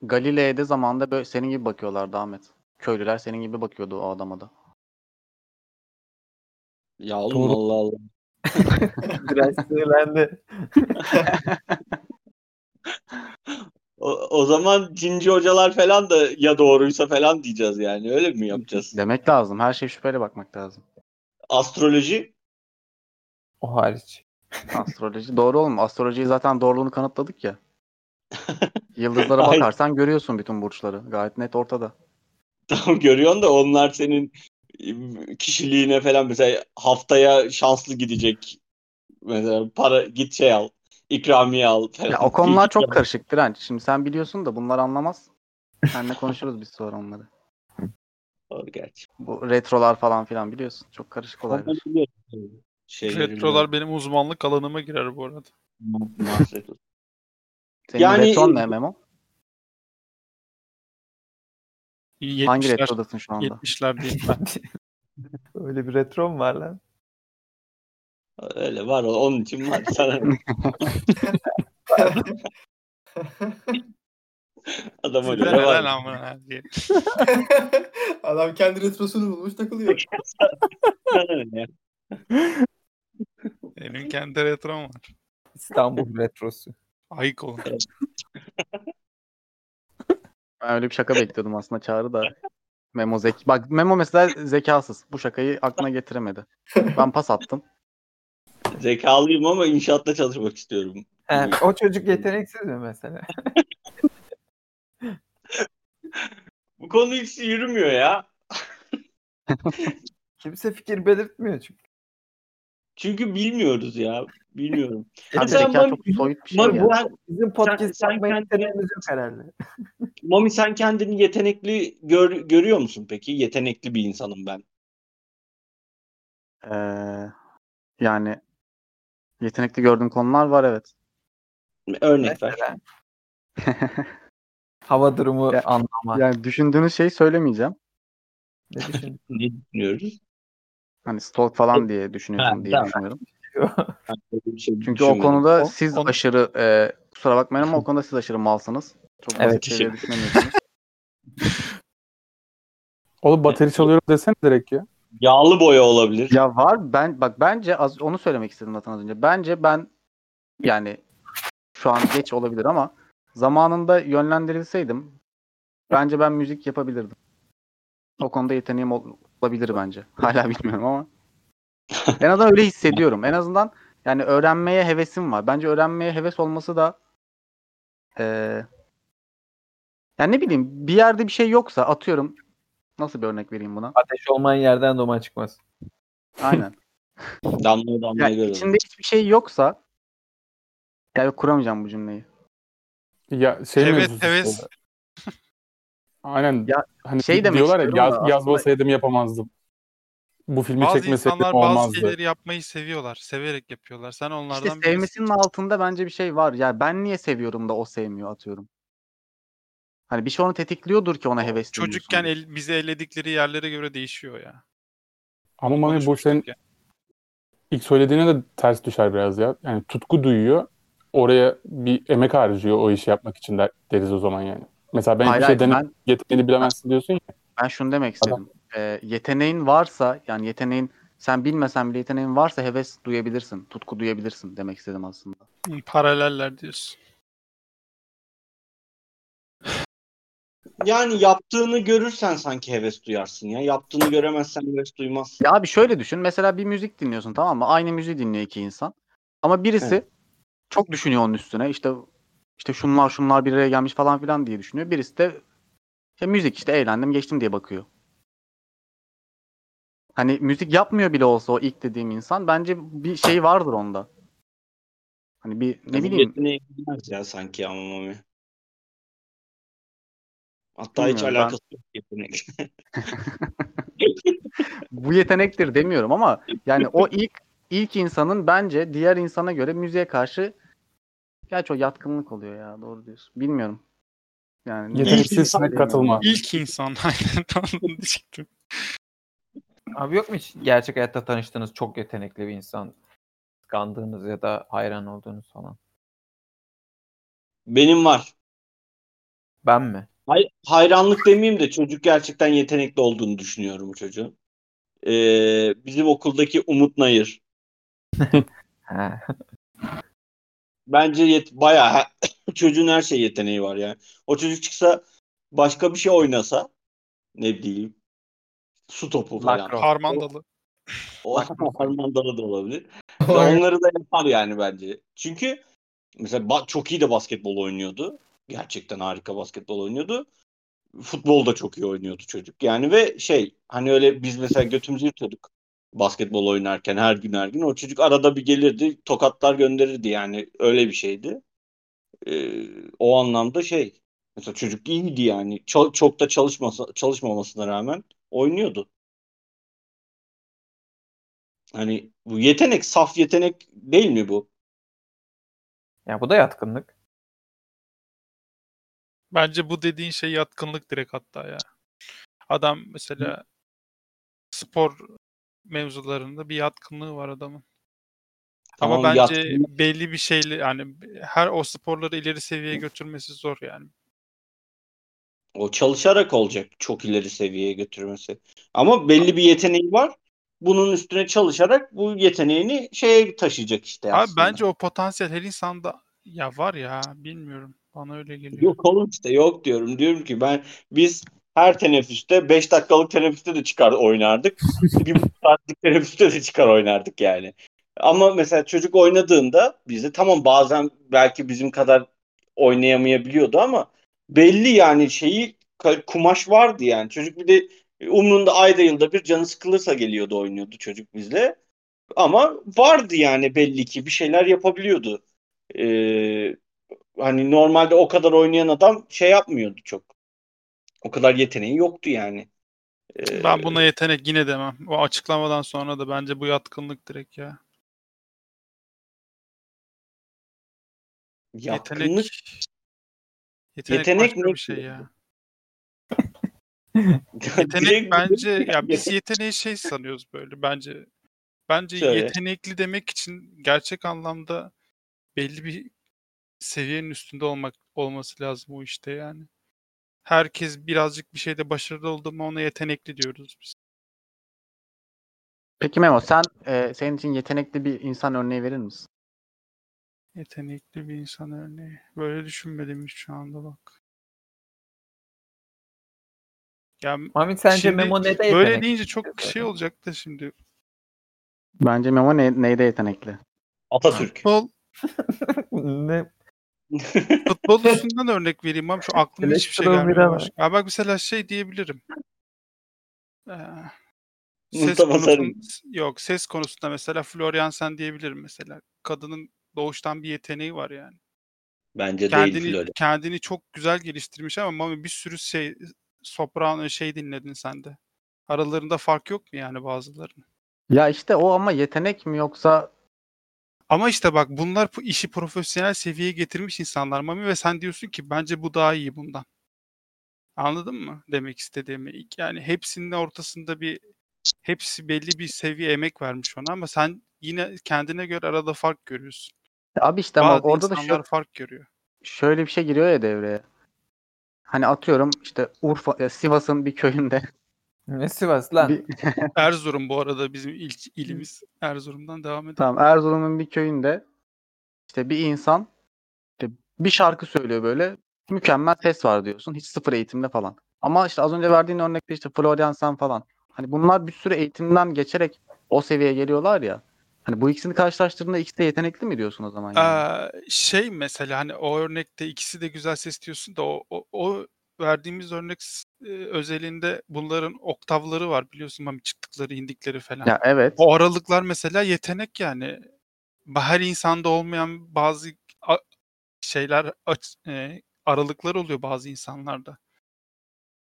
Galile'de zamanında böyle senin gibi bakıyorlardı Ahmet. Köylüler senin gibi bakıyordu o adama da. ya oğlum Doğru. Allah Allah. Biraz sinirlendi. O, o zaman cinci hocalar falan da ya doğruysa falan diyeceğiz yani. Öyle mi yapacağız? Demek lazım. Her şey şüpheyle bakmak lazım. Astroloji O hariç. Astroloji doğru oğlum. Astrolojiyi zaten doğruluğunu kanıtladık ya. Yıldızlara bakarsan görüyorsun bütün burçları. Gayet net ortada. Tamam görüyorsun da onlar senin kişiliğine falan mesela haftaya şanslı gidecek. Mesela para git şey al. ikramiye al falan. Ya o konular çok karışık direnç. Şimdi sen biliyorsun da bunlar anlamaz. Seninle konuşuruz biz sonra onları. Doğru gerçi. Bu retrolar falan filan biliyorsun. Çok karışık olaylar. Şeyleri Retrolar benim uzmanlık alanıma girer bu arada. Senin Yani- retron ne Memo? Hangi 70'ler, retrodasın şu anda? 70'ler diyeyim ben. Öyle bir retro mu var lan? Öyle var o- onun için var. Sana ne lan var. diye. Adam kendi retrosunu bulmuş takılıyor. Benim kendi retrom var. İstanbul retrosu. Ayık olun. Ben öyle bir şaka bekliyordum aslında Çağrı da. Memo zeki. Bak Memo mesela zekasız. Bu şakayı aklına getiremedi. Ben pas attım. Zekalıyım ama inşaatta çalışmak istiyorum. He, o çocuk yeteneksiz mi mesela? Bu konu hiç yürümüyor ya. Kimse fikir belirtmiyor çünkü. Çünkü bilmiyoruz ya. Bilmiyorum. Mesela zeka Mami- çok soyut bir şey Mami, ya. Bizim podcast sen yapmaya kendi- yeteneğimiz yok herhalde. Mami sen kendini yetenekli gör, görüyor musun peki? Yetenekli bir insanım ben. Ee, yani yetenekli gördüğüm konular var evet. Örnek ver. Hava durumu Ya- anlama. Yani düşündüğünüz şeyi söylemeyeceğim. Ne düşün? Ne düşünüyoruz? Hani stalk falan diye düşünüyorsun Ha, diye tamam. düşünüyorum. Şey Çünkü o konuda O- siz onu- aşırı e, kusura bakmayın ama o konuda siz aşırı malsınız. Çok Evet, basit şeyleri düşünemiyorsunuz. Oğlum bateri çalıyorum desene direkt ya. Yağlı boya olabilir. Ya var ben bak bence az onu söylemek istedim zaten az önce. Bence ben yani şu an geç olabilir ama zamanında yönlendirilseydim bence ben müzik yapabilirdim. O konuda yeteneğim ol- olabilir bence. Hala bilmiyorum ama. En azından öyle hissediyorum. En azından yani öğrenmeye hevesim var. Bence öğrenmeye heves olması da eee yani ne bileyim bir yerde bir şey yoksa atıyorum nasıl bir örnek vereyim buna? Ateş olmayan yerden duman çıkmaz. Aynen. Damlaya damlaya Yani göre. içinde hiçbir şey yoksa ya yok, kuramayacağım bu cümleyi. Ya şey Evet, mevzusu heves. İşte. Aynen. Ya, hani şey demek diyorlar ya yaz, da yazmasaydım yapamazdım. Bu filmi Bazı çekmeseydim insanlar bazı olmazdı. şeyleri yapmayı seviyorlar. Severek yapıyorlar. Sen İşte onlardan sevmesinin altında bence bir şey var. Ya ben niye seviyorum da o sevmiyor atıyorum. Hani bir şey onu tetikliyordur ki ona heves Çocukken el, bizi elledikleri yerlere göre değişiyor ya. Ama Mami bu senin ilk söylediğine de ters düşer biraz ya. Yani tutku duyuyor. Oraya bir emek harcıyor o işi yapmak için der, deriz o zaman yani. Mesela ben Hayır, bir hayır, şey denem ben, yeteneğini bilemezsin diyorsun ya. ben şunu demek istedim. Ee, yeteneğin varsa yani yeteneğin sen bilmesen bile yeteneğin varsa heves duyabilirsin. Tutku duyabilirsin demek istedim aslında. Paraleller diyorsun. Yani yaptığını görürsen sanki heves duyarsın ya. Yaptığını göremezsen heves duymazsın. Ya abi şöyle düşün. Mesela bir müzik dinliyorsun tamam mı? Aynı müziği dinliyor iki insan. Ama birisi Evet. çok düşünüyor onun üstüne. İşte işte şunlar şunlar bir araya gelmiş falan filan diye düşünüyor. Birisi de işte müzik işte eğlendim geçtim diye bakıyor. Hani müzik yapmıyor bile olsa o ilk dediğim insan bence bir şey vardır onda. Hani bir ne Ama bileyim Yeteneği ya sanki ama Mami. Hatta hiç Bilmiyorum, ben- alakası yok yetenek. bu yetenektir demiyorum ama yani o ilk ilk insanın bence diğer insana göre müziğe karşı gerçi o yatkınlık oluyor ya doğru diyorsun. Bilmiyorum. Yani Yeteneksizsine insan- katılma. İlk insan aynen tam onu diyecektim. Abi yok mu hiç gerçek hayatta tanıştığınız çok yetenekli bir insan? Kandığınız ya da hayran olduğunuz falan. Benim var. Ben mi? Hay- hayranlık demeyeyim de çocuk gerçekten yetenekli olduğunu düşünüyorum bu çocuğun. Ee, bizim okuldaki Umut Nayır. Bence yet bayağı he- çocuğun her şey yeteneği var yani. O çocuk çıksa başka bir şey oynasa ne bileyim su topu falan. Lacrosse. Harmandalı. O Harmandalı da olabilir. Onları da yapar yani bence. Çünkü mesela ba- çok iyi de basketbol oynuyordu. Gerçekten harika basketbol oynuyordu. Futbol da çok iyi oynuyordu çocuk. Yani ve şey hani öyle biz mesela götümüzü yırtıyorduk basketbol oynarken her gün her gün. O çocuk arada bir gelirdi tokatlar gönderirdi yani öyle bir şeydi. Ee, o anlamda şey mesela çocuk iyiydi yani. Ço- çok da çalışmasa, çalışmamasına rağmen oynuyordu. Hani bu yetenek, saf yetenek değil mi bu? Ya bu da yatkınlık. Bence bu dediğin şey yatkınlık direkt hatta ya. Adam mesela spor mevzularında bir yatkınlığı var adamın. Ama Tamam, bence yatkınlık- belli bir şeyle yani her o sporları ileri seviyeye götürmesi zor yani. O çalışarak olacak çok ileri seviyeye götürmesi. Ama belli bir yeteneği var. Bunun üstüne çalışarak bu yeteneğini şeye taşıyacak işte Abi aslında. bence o potansiyel her insanda ya var ya bilmiyorum. Bana öyle geliyor. Yok oğlum işte yok diyorum. Diyorum ki ben biz her teneffüste 5 dakikalık teneffüste de çıkar oynardık. bir saatlik teneffüste de çıkar oynardık yani. Ama mesela çocuk oynadığında bizde tamam bazen belki bizim kadar oynayamayabiliyordu ama belli yani şeyi kumaş vardı yani. Çocuk bir de umrunda ayda yılda bir canı sıkılırsa geliyordu oynuyordu çocuk bizle. Ama vardı yani belli ki bir şeyler yapabiliyordu. Ee, hani normalde o kadar oynayan adam şey yapmıyordu çok. O kadar yeteneği yoktu yani. Ee, Ben buna yetenek yine demem. O açıklamadan sonra da bence bu yatkınlık direkt ya. yatkınlık Yetenek Yetenek, Yetenek başka ne bir şey ya. Yetenek bence ya biz yeteneği şey sanıyoruz böyle bence. Bence Şöyle. yetenekli demek için gerçek anlamda belli bir seviyenin üstünde olmak olması lazım o işte yani. Herkes birazcık bir şeyde başarılı oldu mu ona yetenekli diyoruz biz. Peki Memo sen e, senin için yetenekli bir insan örneği verir misin? Yetenekli bir insan örneği. Böyle düşünmedim hiç şu anda bak. Ya Mami sence Şimdi Memo nede böyle yetenek? deyince çok şey olacak da şimdi. Bence Memo ne, neyde yetenekli? Atatürk. Futbol, ne? Futbol üstünden örnek vereyim abi. Şu aklıma hiçbir şey gelmiyor. başka. Ya bak mesela şey diyebilirim. Ee, ses konusun, yok ses konusunda mesela Florian sen diyebilirim mesela. Kadının doğuştan bir yeteneği var yani. Bence değil Kendini Florya. kendini çok güzel geliştirmiş ama Mami bir sürü şey soprano şey dinledin sen de. Aralarında fark yok mu yani bazılarının? Ya işte o ama yetenek mi yoksa Ama işte bak bunlar bu işi profesyonel seviyeye getirmiş insanlar Mami ve sen diyorsun ki bence bu daha iyi bundan. Anladın mı demek istediğimi? Yani hepsinin ortasında bir hepsi belli bir seviye emek vermiş ona ama sen yine kendine göre arada fark görüyorsun. abi işte ama Bazı orada da şu, fark görüyor. şöyle bir şey giriyor ya devreye. Hani atıyorum işte Urfa, e, Sivas'ın bir köyünde Ne Sivas lan? bir, Erzurum bu arada bizim ilk ilimiz. Erzurum'dan devam edelim. tamam Erzurum'un bir köyünde işte bir insan işte bir şarkı söylüyor böyle mükemmel ses var diyorsun. Hiç sıfır eğitimde falan. Ama işte az önce verdiğin örnekte işte Florian Sen falan. Hani bunlar bir sürü eğitimden geçerek o seviyeye geliyorlar ya. Hani bu ikisini karşılaştırdığında ikisi de yetenekli mi diyorsun o zaman yani? Ee, şey mesela hani o örnekte ikisi de güzel ses diyorsun da o, o, o verdiğimiz örnek e, özelinde bunların oktavları var biliyorsun hani çıktıkları indikleri falan. Ya evet. O aralıklar mesela yetenek yani. Her insanda olmayan bazı şeyler aç- e, aralıklar oluyor bazı insanlarda.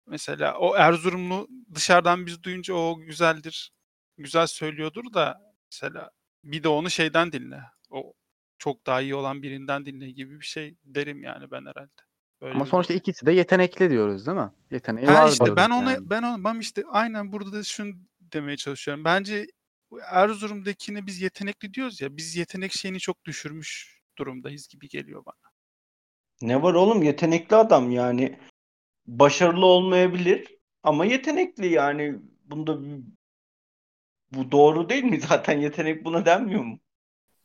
Mesela o Erzurumlu dışarıdan biz duyunca o güzeldir. Güzel söylüyordur da mesela bir de onu şeyden dinle. O çok daha iyi olan birinden dinle gibi bir şey derim yani ben herhalde. Böyle Ama sonuçta ikisi de yetenekli diyoruz değil mi? Yeteneği Ha var işte ben ona yani. ben ona ben işte aynen burada da şunu demeye çalışıyorum. Bence bu Erzurum'dakine biz yetenekli diyoruz ya. Biz yetenek şeyini çok düşürmüş durumdayız gibi geliyor bana. Ne var oğlum yetenekli adam yani. Başarılı olmayabilir ama yetenekli yani. Bunda bir- bu doğru değil mi? Zaten yetenek buna denmiyor mu?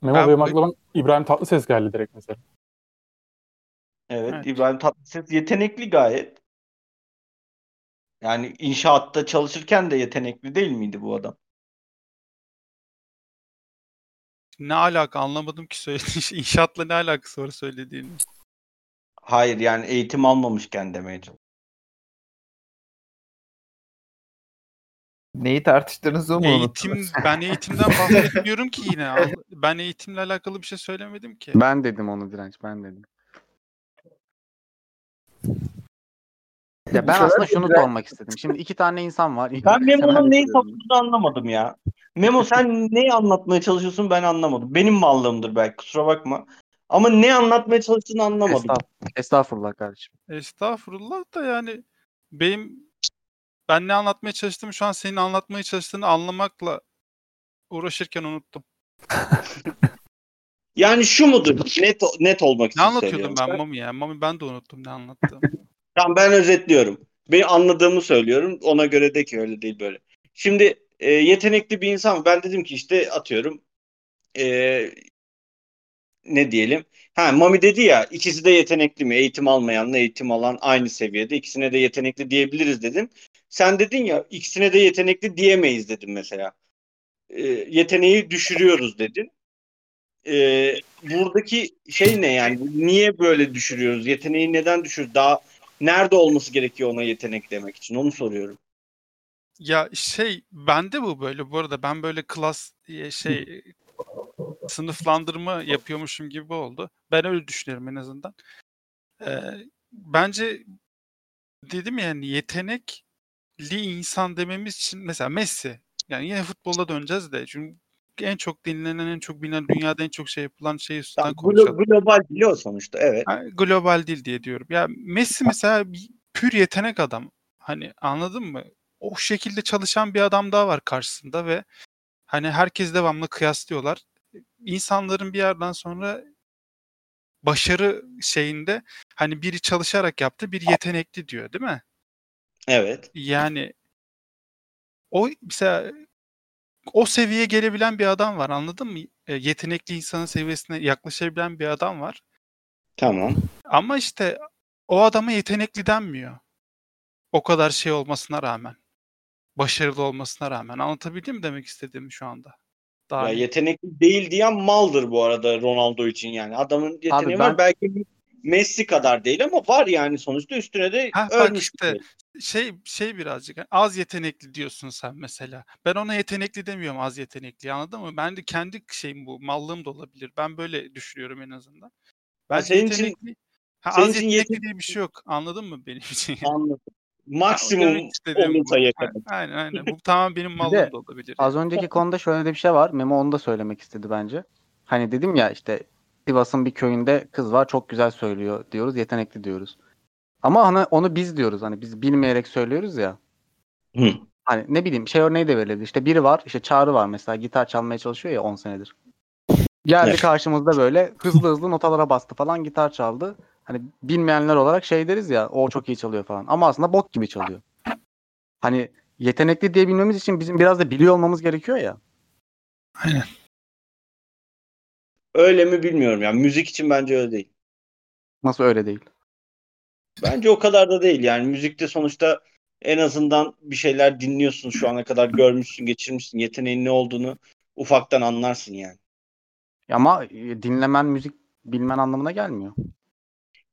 Memo Ben benim aklıma İbrahim Tatlıses geldi direkt mesela. Evet, Evet. İbrahim Tatlıses yetenekli gayet. Yani inşaatta çalışırken de yetenekli değil miydi bu adam? Ne alaka anlamadım ki söylediğin şey. İnşaatla ne alakası var söylediğini. Hayır yani eğitim almamışken demeye. Neyi tartıştığınızı mı Eğitim unuttunuz? ben eğitimden bahsetmiyorum ki yine. Ben eğitimle alakalı bir şey söylemedim ki. Ben dedim onu direnç ben dedim. Ya ben aslında şunu sormak istedim. Şimdi iki tane insan var. Ben Memo'nun neyi savunduğunu anlamadım ya. Memo sen neyi anlatmaya çalışıyorsun ben anlamadım. Benim mallığımdır belki kusura bakma. Ama ne anlatmaya çalıştığını anlamadım. Estağfurullah, estağfurullah kardeşim. Estağfurullah da yani benim ben ne anlatmaya çalıştığımı şu an senin anlatmaya çalıştığını anlamakla uğraşırken unuttum. Yani şu mudur? Net net olmak Ne için anlatıyordum söylüyorum. ben Mami ya? Mami ben de unuttum ne anlattığımı. Tamam ben özetliyorum. Ben anladığımı söylüyorum. Ona göre de ki öyle değil böyle. Şimdi e, yetenekli bir insan ben dedim ki işte atıyorum e, ne diyelim? Ha Mami dedi ya ikisi de yetenekli mi? Eğitim almayanla eğitim alan aynı seviyede. İkisine de yetenekli diyebiliriz dedim. Sen dedin ya ikisine de yetenekli diyemeyiz dedim mesela. E, yeteneği düşürüyoruz dedin. E, buradaki şey ne yani? Niye böyle düşürüyoruz? Yeteneği neden düşür? Daha nerede olması gerekiyor ona yetenek demek için? Onu soruyorum. Ya şey bende bu böyle bu arada ben böyle klas diye şey sınıflandırma yapıyormuşum gibi oldu. Ben öyle düşünüyorum en azından. Ee, bence dedim yani yetenekli insan dememiz için mesela Messi yani yine futbola döneceğiz de çünkü en çok dinlenen en çok bilinen dünyada en çok şey yapılan şey üstünden Tamam, konuşalım. glo- global biliyor sonuçta evet. Ha, global değil diye diyorum. Ya Messi mesela bir pür yetenek adam. Hani anladın mı? O şekilde çalışan bir adam daha var karşısında ve hani herkes devamlı kıyaslıyorlar. İnsanların bir yerden sonra başarı şeyinde hani biri çalışarak yaptı, biri yetenekli diyor, değil mi? Evet. Yani o mesela o seviyeye gelebilen bir adam var anladın mı? E, yetenekli insanın seviyesine yaklaşabilen bir adam var. Tamam. Ama işte o adama yetenekli denmiyor. O kadar şey olmasına rağmen. Başarılı olmasına rağmen. Anlatabildim mi demek istediğimi şu anda? Daha Ya iyi. yetenekli değil diyen maldır bu arada Ronaldo için yani. Adamın yeteneği ben- var. Belki Messi kadar değil ama var yani sonuçta üstüne de bak ölmüş. işte. şey. şey birazcık az yetenekli diyorsun sen mesela. Ben ona yetenekli demiyorum az yetenekli anladın mı? Ben de kendi şeyim bu mallığım da olabilir. Ben böyle düşünüyorum en azından. Ben senin için- yetenekli ha, senin az için yetenekli yeten- diye bir şey yok. Anladın mı benim için? Anladım. Ha, Maksimum olursa Ha, yakın. Aynen aynen. Bu tamamen benim mallığım da olabilir. Az önceki konuda şöyle de bir şey var. Memo onu da söylemek istedi bence. Hani dedim ya işte Sivas'ın bir köyünde kız var çok güzel söylüyor diyoruz. Yetenekli diyoruz. Ama hani onu biz diyoruz. Hani biz bilmeyerek söylüyoruz ya. Hı. Hani ne bileyim şey örneği de verilebilir. İşte biri var işte Çağrı var mesela gitar çalmaya çalışıyor ya 10 senedir. Geldi Evet. karşımızda böyle hızlı hızlı notalara bastı falan gitar çaldı. Hani bilmeyenler olarak şey deriz ya o çok iyi çalıyor falan. Ama aslında bok gibi çalıyor. Hani yetenekli diyebilmemiz için bizim biraz da biliyor olmamız gerekiyor ya. Öyle mi bilmiyorum yani. Müzik için bence öyle değil. Nasıl öyle değil? Bence o kadar da değil yani. Müzikte sonuçta en azından bir şeyler dinliyorsun şu ana kadar görmüşsün, geçirmişsin. Yeteneğin ne olduğunu ufaktan anlarsın yani. Ama e, dinlemen müzik bilmen anlamına gelmiyor.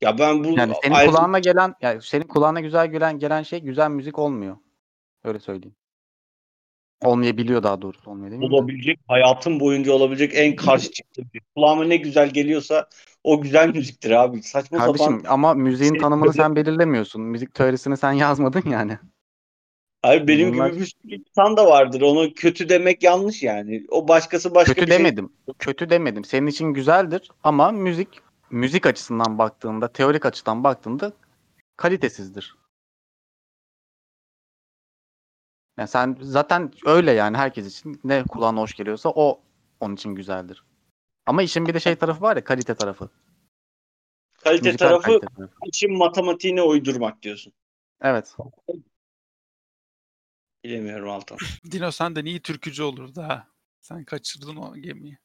Ya ben bu Yani senin ayrı- kulağına gelen, yani senin kulağına güzel gelen gelen şey güzel müzik olmuyor. Öyle söyleyeyim. Olmayabiliyor daha doğrusu olmuyor değil mi? olabilecek, hayatım boyunca olabilecek en karşı çıktı. Kulağıma ne güzel geliyorsa o güzel müziktir abi. Saçma Kardeşim sapan. ama müziğin Senin tanımını böyle- sen belirlemiyorsun. Müzik teorisini sen yazmadın yani. Hayır benim Bunlar- gibi bir sürü insan da vardır. Onu kötü demek yanlış yani. O başkası başka Kötü bir şey. demedim. Kötü demedim. Senin için güzeldir ama müzik müzik açısından baktığında, teorik açıdan baktığında kalitesizdir. Yani sen zaten öyle yani herkes için ne kulağına hoş geliyorsa o onun için güzeldir. Ama işin bir de şey tarafı var ya kalite tarafı. Kalite Müzikal tarafı kalite tarafı. için matematiğine uydurmak diyorsun. Evet. Bilemiyorum Altan. Dino senden iyi türkücü olurdu ha. Sen kaçırdın o gemiyi.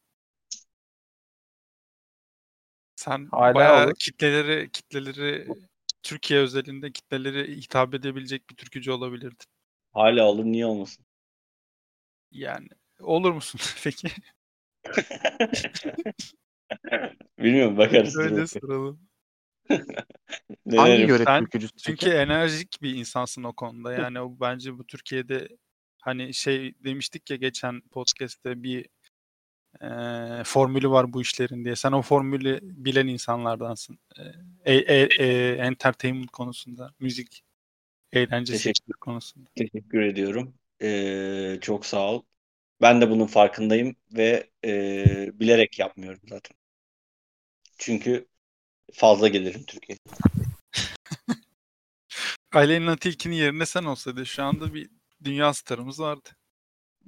Sen Hala bayağı olur. kitleleri kitleleri Türkiye özelinde kitleleri hitap edebilecek bir türkücü olabilirdin. Hala olur niye olmasın? Yani olur musun peki? Bilmiyorum bakarız. Öyle soralım. Hangi yöre türkücüsü Çünkü enerjik bir insansın o konuda. Yani o bence bu Türkiye'de hani şey demiştik ya geçen podcast'te bir eee, formülü var bu işlerin diye. Sen o formülü bilen insanlardansın. Eee, e, e, e, entertainment konusunda, müzik, eğlence Teşekkür- konusunda. Teşekkür ediyorum. Ee, çok sağ ol. Ben de bunun farkındayım ve e, bilerek yapmıyorum zaten. Çünkü fazla gelirim Türkiye'ye. Aleyna Tilki'nin yerine sen olsaydın şu anda bir dünya starımız vardı.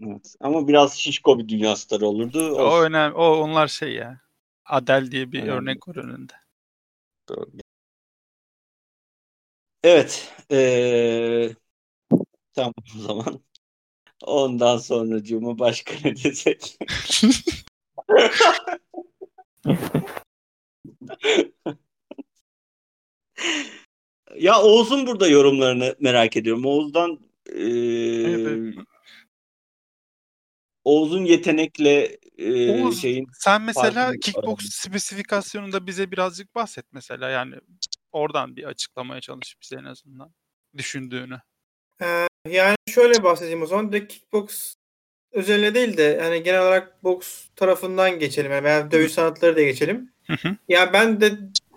Evet. Ama biraz şişko bir dünya starı olurdu. O Olsun. önemli. O onlar şey ya. Adele diye bir Önemli. örnek var önünde. Doğru. Evet. ee, tamam o zaman. Ondan sonra Cuma başka ne desek? ya Oğuz'un burada yorumlarını merak ediyorum. Oğuz'dan Evet. Oğuz'un yetenekle ee, Oğuz, şeyin Sen mesela kickbox spesifikasyonunda bize birazcık bahset mesela yani oradan bir açıklamaya çalış bize en azından düşündüğünü. Ee, yani şöyle bahsedeyim o zaman. De kickbox özeline değil de yani genel olarak boks tarafından geçelim. Yani veya dövüş sanatları da geçelim. Hı hı. Ya ben de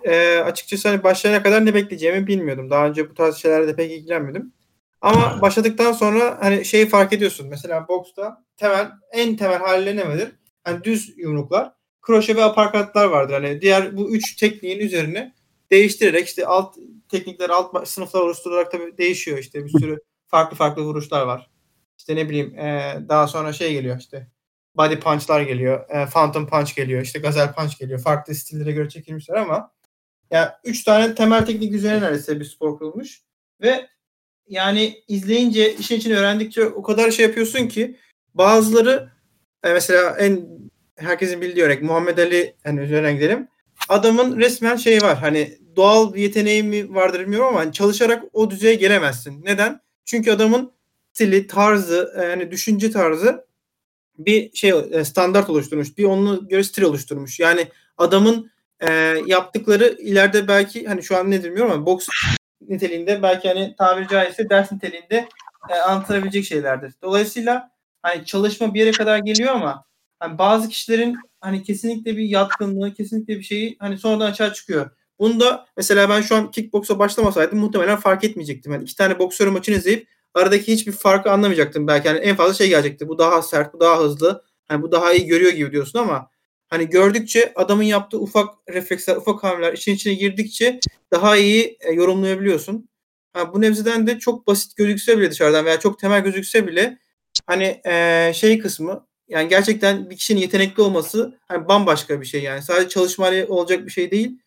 e, açıkçası hani başlayana kadar ne bekleyeceğimi bilmiyordum. Daha önce bu tarz şeylerle de pek ilgilenmedim. Ama başladıktan sonra hani şeyi fark ediyorsun. Mesela boksta temel en temel haliyle ne nedir? Hani düz yumruklar, kroşe ve aparkatlar vardır. Hani diğer bu üç tekniğin üzerine değiştirerek işte alt teknikler alt sınıflar oluşturularak tabii değişiyor işte bir sürü farklı farklı vuruşlar var. İşte ne bileyim e, daha sonra şey geliyor işte body punch'lar geliyor. e, phantom punch geliyor. işte gazel punch geliyor. Farklı stillere göre çekilmişler ama ya üç tane temel teknik üzerine neredeyse bir spor kurulmuş. Ve yani izleyince işin içini öğrendikçe o kadar şey yapıyorsun ki bazıları e, mesela en herkesin bildiği örnek Muhammed Ali hani üzerine gidelim. Adamın resmen şey var hani doğal yeteneği mi vardır bilmiyorum ama hani çalışarak o düzeye gelemezsin. Neden? Çünkü adamın stili, tarzı, e, yani düşünce tarzı bir şey e, standart oluşturmuş. Bir onun göre stil oluşturmuş. Yani adamın e, yaptıkları ileride belki hani şu an ne bilmiyorum ama boks niteliğinde belki hani tabiri caizse ders niteliğinde e, anlatılabilecek şeylerdir. Dolayısıyla hani çalışma bir yere kadar geliyor ama hani bazı kişilerin hani kesinlikle bir yatkınlığı, kesinlikle bir şeyi hani sonradan açığa çıkıyor. Bunda mesela ben şu an kickboksa başlamasaydım muhtemelen fark etmeyecektim. Yani iki tane boksörün maçını izleyip aradaki hiçbir farkı anlamayacaktım. Belki hani en fazla şey gelecekti. Bu daha sert, bu daha hızlı. Hani bu daha iyi görüyor gibi diyorsun ama hani gördükçe adamın yaptığı ufak refleksler, ufak hamleler işin içine girdikçe daha iyi e, yorumlayabiliyorsun. Ha, bu nebzeden de çok basit gözükse bile dışarıdan veya çok temel gözükse bile hani e, şey kısmı yani gerçekten bir kişinin yetenekli olması hani bambaşka bir şey yani. Sadece çalışmayla olacak bir şey değil.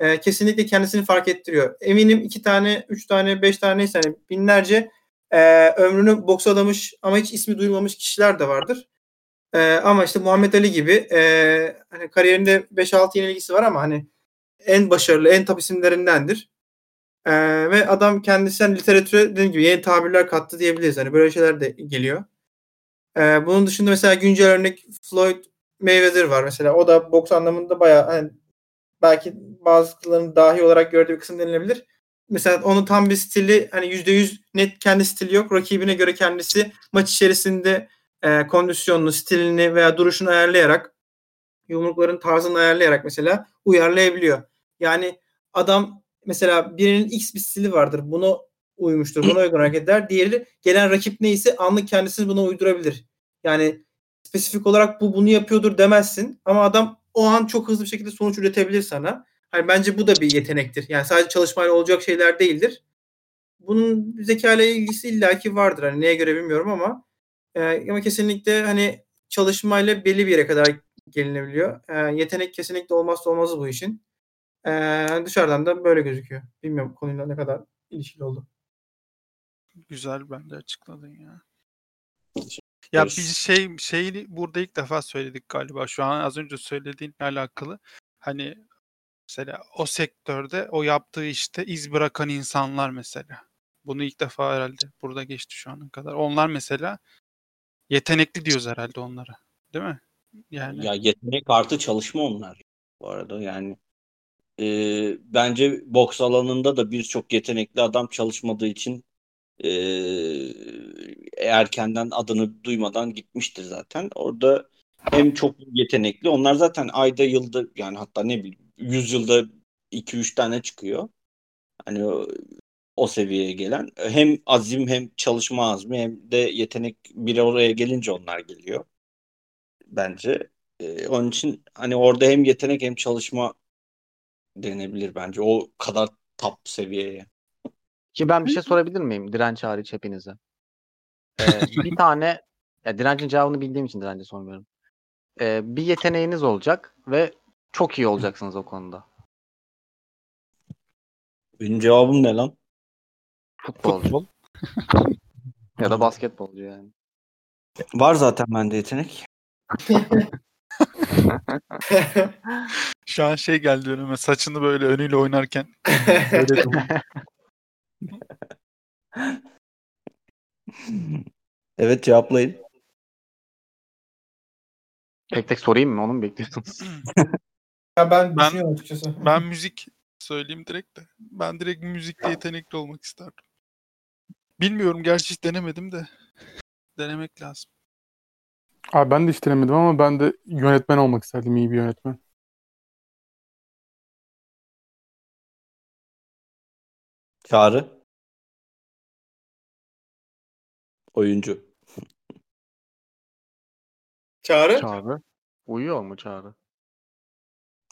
E, kesinlikle kendisini fark ettiriyor. Eminim iki tane, üç tane, beş tane neyse hani binlerce e, ömrünü boks adamış ama hiç ismi duyulmamış kişiler de vardır. E, ama işte Muhammed Ali gibi e, hani kariyerinde 5-6 yenilgisi var ama hani en başarılı, en top isimlerindendir. E, ve adam kendisi hani literatüre dediğim gibi yeni tabirler kattı diyebiliriz. Hani böyle şeyler de geliyor. E, bunun dışında mesela güncel örnek Floyd Mayweather var mesela. O da boks anlamında bayağı hani belki bazılarının dahi olarak gördüğü bir kısım denilebilir mesela onun tam bir stili hani %100 net kendi stili yok. Rakibine göre kendisi maç içerisinde e, kondisyonunu, stilini veya duruşunu ayarlayarak yumrukların tarzını ayarlayarak mesela uyarlayabiliyor. Yani adam mesela birinin X bir stili vardır. Bunu uymuştur. Buna uygun hareket eder. Diğeri gelen rakip neyse anlık kendisini buna uydurabilir. Yani spesifik olarak bu bunu yapıyordur demezsin ama adam o an çok hızlı bir şekilde sonuç üretebilir sana. Hani bence bu da bir yetenektir. Yani sadece çalışmayla olacak şeyler değildir. Bunun zeka ile ilgisi illaki vardır. Hani neye göre bilmiyorum ama e, ama kesinlikle hani çalışmayla belli bir yere kadar gelinebiliyor. E, yetenek kesinlikle olmazsa olmazı bu işin. E, dışarıdan da böyle gözüküyor. Bilmiyorum konuyla ne kadar ilişkili oldu. Güzel ben de açıkladın ya. Ya biz şey şeyi burada ilk defa söyledik galiba. Şu an az önce söylediğinle alakalı. Hani Mesela o sektörde o yaptığı işte iz bırakan insanlar mesela. Bunu ilk defa herhalde burada geçti şu ana kadar. Onlar mesela yetenekli diyoruz herhalde onlara. Değil mi? Yani Ya yetenek artı çalışma onlar. Bu arada yani e, bence boks alanında da birçok yetenekli adam çalışmadığı için e, erkenden adını duymadan gitmiştir zaten. Orada hem çok yetenekli onlar zaten ayda yılda yani hatta ne bileyim 100 yılda 2-3 tane çıkıyor. Hani o, o seviyeye gelen. Hem azim hem çalışma azmi hem de yetenek bir oraya gelince onlar geliyor. Bence. Ee, onun için hani orada hem yetenek hem çalışma denebilir bence. O kadar top seviyeye. Ki ben bir şey sorabilir miyim direnç hariç hepinize? Ee, bir tane ya direncin cevabını bildiğim için dirence sormuyorum. Ee, bir yeteneğiniz olacak ve çok iyi olacaksınız o konuda. Benim cevabım ne lan? Futbolcu. futbol. ya da basketbolcu yani. Var zaten bende yetenek. Şu an şey geldi önüme saçını böyle önüyle oynarken. Böyle evet cevaplayın. Tek tek sorayım mı? Onu mu bekliyorsunuz? Ya ben, Ben- düşünüyorum açıkçası. ben müzik söyleyeyim direkt de. Ben direkt müzikte yetenekli olmak isterdim. Bilmiyorum gerçi hiç denemedim de. Denemek lazım. Abi ben de hiç denemedim ama ben de yönetmen olmak isterdim. iyi bir yönetmen. Çağrı. Oyuncu. Çağrı. Çağrı. Uyuyor mu Çağrı?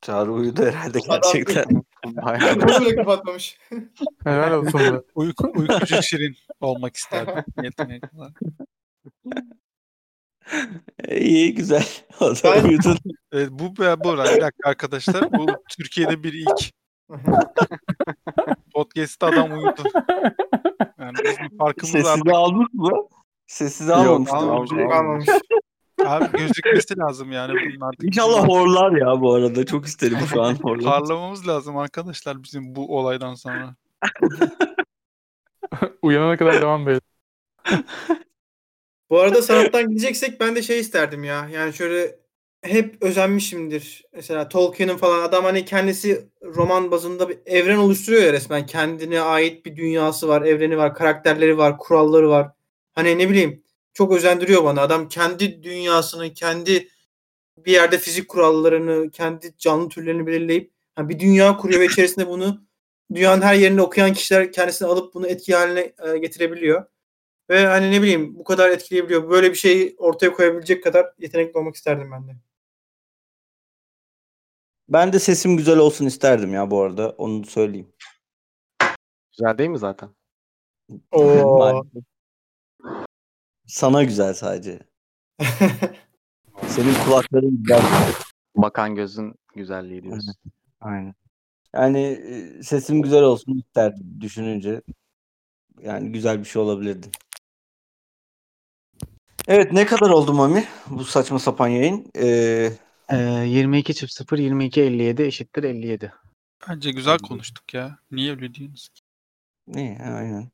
Çağrı uyudu herhalde gerçekten. Bile kapatmamış. Helal olsun be. Uyku, uykucu şirin olmak isterdim yetenek olarak. İyi güzel. O da Ben- uyudun. Evet, bu bu bir dakika arkadaşlar. Bu Türkiye'de bir ilk. Podcast'ta adam uyudu. Yani bizim farkımız artık Sessize aldık mı? Almamıştım. almamış. Yok, almamış. abi gözükmesi lazım yani bunun artık. İnşallah horlar ya bu arada. Çok isterim şu an horlar. Parlamamız lazım arkadaşlar bizim bu olaydan sonra. Uyanana kadar devam be. Bu arada sanattan gideceksek ben de şey isterdim ya. Yani şöyle hep özenmişimdir. Mesela Tolkien'in falan adam hani kendisi roman bazında bir evren oluşturuyor ya resmen. Kendine ait bir dünyası var, evreni var, karakterleri var, kuralları var. Hani ne bileyim çok özendiriyor bana. Adam kendi dünyasını, kendi bir yerde fizik kurallarını, kendi canlı türlerini belirleyip ha, bir dünya kuruyor ve içerisinde bunu dünyanın her yerinde okuyan kişiler kendisini alıp bunu etki haline e, getirebiliyor. Ve hani ne bileyim bu kadar etkileyebiliyor. Böyle bir şeyi ortaya koyabilecek kadar yetenekli olmak isterdim ben de. Ben de sesim güzel olsun isterdim ya bu arada. Onu söyleyeyim. Güzel değil mi zaten? Oo. Sana güzel sadece. Senin kulakların güzel. Bakan gözün güzelliği diyorsun. Aynen. Yani e, sesim güzel olsun isterdim düşününce. Yani güzel bir şey olabilirdi. Evet ne kadar oldu Mami bu saçma sapan yayın? Ee, Ee, 22 çift 0 22 57 eşittir 57. Bence güzel konuştuk ya. Niye öyle diyorsunuz? ne aynen.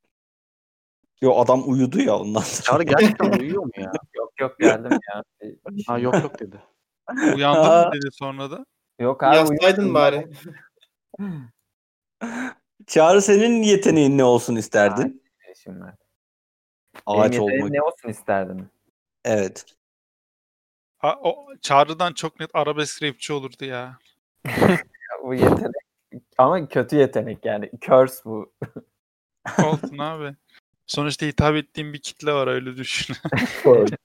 Yo adam uyudu ya ondan sonra. Çağrı gerçekten uyuyor mu ya? Yok yok geldim ya. Ha yok yok dedi. Uyandın mı dedi sonra da. Yok abi. Yazsaydın uyumadım. bari. Çağrı senin yeteneğin ne olsun isterdin? Şimdi. Ağaç olmak. ne olsun isterdim? Evet. Ha, o Çağrı'dan çok net arabesk rapçi olurdu ya. Ya Bu yetenek. Ama kötü yetenek yani. Curse bu. Olsun abi. Sonuçta hitap ettiğim bir kitle var öyle düşün.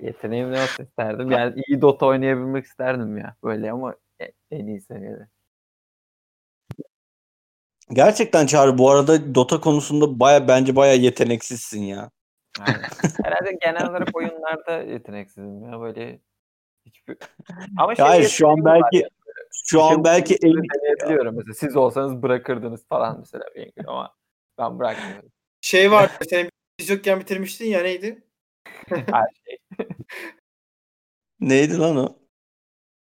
Yeteneğim ne olsun isterdim? Yani iyi Dota oynayabilmek isterdim ya. Böyle ama e- en iyi seviyede. Gerçekten Çağrı bu arada Dota konusunda baya bence baya yeteneksizsin ya. Yani, herhalde genel olarak oyunlarda yeteneksizim ya. Böyle hiçbir... Ama şey Hayır şu an belki ya. şu Bir şey an belki en mesela. Siz olsanız bırakırdınız falan mesela ama ben bırakmıyorum. Şey var. Senin biz yokken bitirmiştin ya neydi? Her şey. neydi lan o?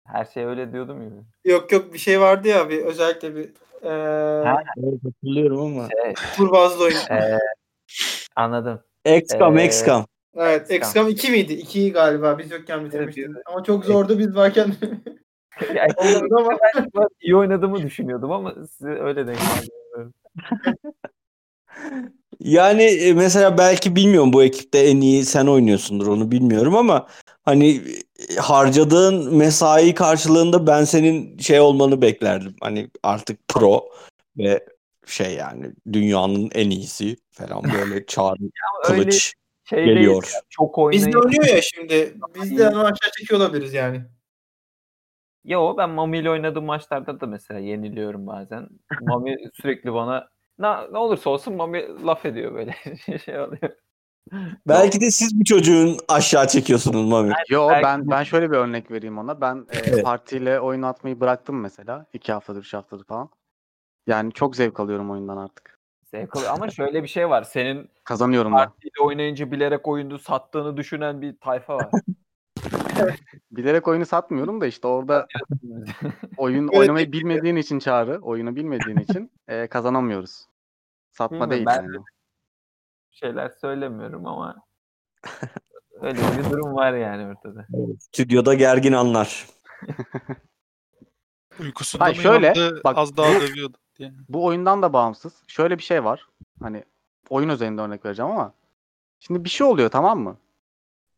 Her şey öyle diyordum ya. Yok yok bir şey vardı ya bir özellikle bir eee Ha. Evet, hatırlıyorum ama. Şey, kurbazlı oyun. e, anladım. XCOM, Ee, XCOM. Evet. Excam. XCOM 2 miydi? 2'yi galiba biz yokken bitirmiştin. evet. Ama çok zordu biz varken. Yani, Olmadı ama. ben iyi oynadığımı düşünüyordum ama size öyle denk geldi. Yani e, mesela belki bilmiyorum bu ekipte en iyi sen oynuyorsundur onu bilmiyorum ama hani e, harcadığın mesai karşılığında ben senin şey olmanı beklerdim. Hani artık pro ve şey yani dünyanın en iyisi falan böyle çağrı Öyle kılıç şey geliyor. ya, Çok oynayın. Bizde oynuyor ya şimdi. Biz de ama aşağı çekiyor olabiliriz yani. Yo ben Mami ile oynadığım maçlarda da mesela yeniliyorum bazen. Mami sürekli bana ne, ne olursa olsun Mami laf ediyor böyle şey oluyor. Belki de siz bu çocuğun aşağı çekiyorsunuz Mami. Yo belki ben ben şöyle bir örnek vereyim ona. Ben e, partiyle oyun atmayı bıraktım mesela. iki haftadır, üç haftadır falan. Yani çok zevk alıyorum oyundan artık. Zevk alıyor. Ama şöyle bir şey var. Senin Kazanıyorum da. partiyle oynayınca bilerek oyunu sattığını düşünen bir tayfa var. Bilerek oyunu satmıyorum da işte orada oyun oynamayı bilmediğin için çağrı, oyunu bilmediğin için e, kazanamıyoruz. Satma Bilmiyorum, değil ben- yani. şeyler söylemiyorum ama öyle bir durum var yani ortada. Stüdyoda gergin anlar. Uykusunda Hayır, mı şöyle, uyandı, bak- az daha dövüyordu diye. Bu oyundan da bağımsız. Şöyle bir şey var. Hani oyun özelinde örnek vereceğim ama şimdi bir şey oluyor tamam mı?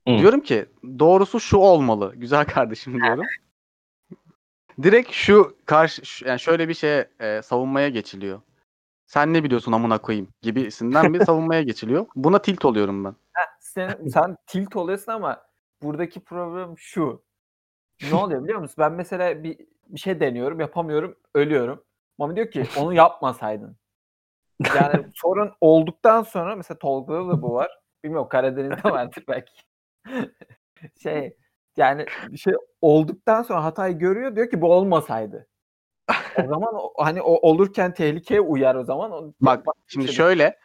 Hı. Diyorum ki doğrusu şu olmalı. Güzel kardeşim diyorum. Direkt şu karşı şu- yani şöyle bir şeye e, savunmaya geçiliyor. Sen ne biliyorsun amına koyayım gibisinden bir savunmaya geçiliyor. Buna tilt oluyorum ben. Sen, sen tilt oluyorsun ama buradaki problem şu. Ne oluyor biliyor musun? Ben mesela bir, bir şey deniyorum, yapamıyorum, ölüyorum. Mami diyor ki onu yapmasaydın. Yani sorun olduktan sonra mesela Tolga'da da bu var. Bilmiyorum Karadeniz'de vardır belki. şey yani bir şey olduktan sonra hatayı görüyor diyor ki bu olmasaydı. O zaman hani o olurken tehlikeye uyar o zaman. O- Bak bir şimdi şey- şöyle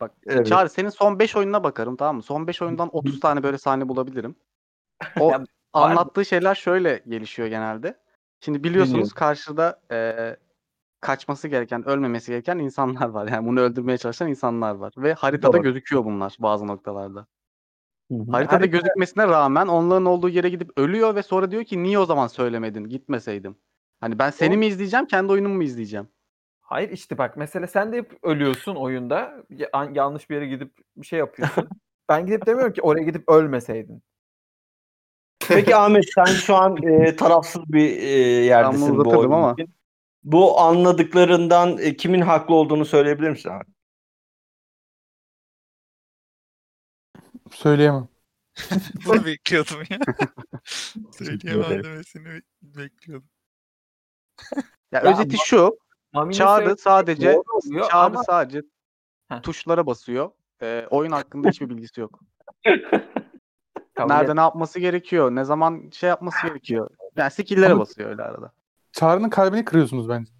bak Evet. Çağrı senin son 5 oyununa bakarım tamam mı? Son 5 oyundan 30 tane böyle sahne bulabilirim. O Ya, anlattığı şeyler şöyle gelişiyor genelde. Şimdi biliyorsunuz Dinliyorum. karşıda e, kaçması gereken, ölmemesi gereken insanlar var. Yani bunu öldürmeye çalışan insanlar var. Ve haritada Doğru. gözüküyor bunlar bazı noktalarda. Hı hı. Haritada Harita- gözükmesine rağmen onların olduğu yere gidip ölüyor ve sonra diyor ki niye o zaman söylemedin, gitmeseydim. Hani ben seni O- mi izleyeceğim, kendi oyunumu mu izleyeceğim? Hayır işte bak mesela sen de hep ölüyorsun oyunda. Ya- yanlış bir yere gidip bir şey yapıyorsun. ben gidip demiyorum ki oraya gidip ölmeseydin. Peki Ahmet sen şu an e, tarafsız bir e, yerdesin bu oyun ama. için. Bu anladıklarından e, kimin haklı olduğunu söyleyebilir misin abi? Söyleyemem. Bunu bekliyordum ya. Söyleyemem demesini bek- bekliyordum. Ya, Ya özeti şu. Mami'nin Çağrı sadece oluyor Çağrı ama sadece Heh. tuşlara basıyor. Ee, oyun hakkında hiçbir bilgisi yok. Nerede ne yapması gerekiyor, ne zaman şey yapması gerekiyor. Yani skill'lere Ama- basıyor öyle arada. Çağrı'nın kalbini kırıyorsunuz bence.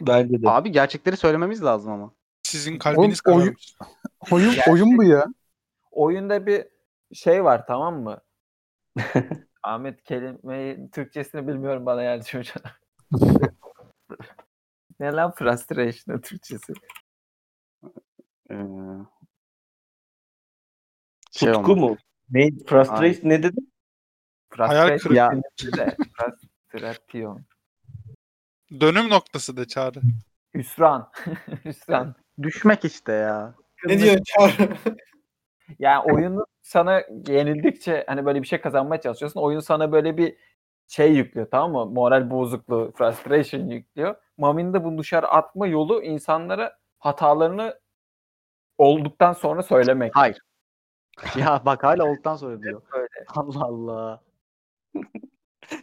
Bence de. Abi gerçekleri söylememiz lazım ama. Sizin kalbiniz Oğlum, oyun- kararmış. Oyun, Ya- oyun bu ya. oyunda bir şey var tamam mı? Ahmet kelimeyi Türkçesini bilmiyorum bana yardımcı hocam. ne lan frustration Türkçesi? Ee, şey Tutku olmak. mu? Ne? Frustration ne dedin? Hayal Frustration Ya de frustration. Dönüm noktası da çağrı. Hüsran. Hüsran. düşmek işte ya. Ne diyor Çağrı? Yani oyunu sana yenildikçe hani böyle bir şey kazanmaya çalışıyorsun. Oyun sana böyle bir şey yüklüyor tamam mı? Moral bozukluğu, frustration yüklüyor. Mami'nin de bunu dışarı atma yolu insanlara hatalarını olduktan sonra söylemek. Hayır. ya bak hala olduktan sonra diyor. Öyle. Allah Allah.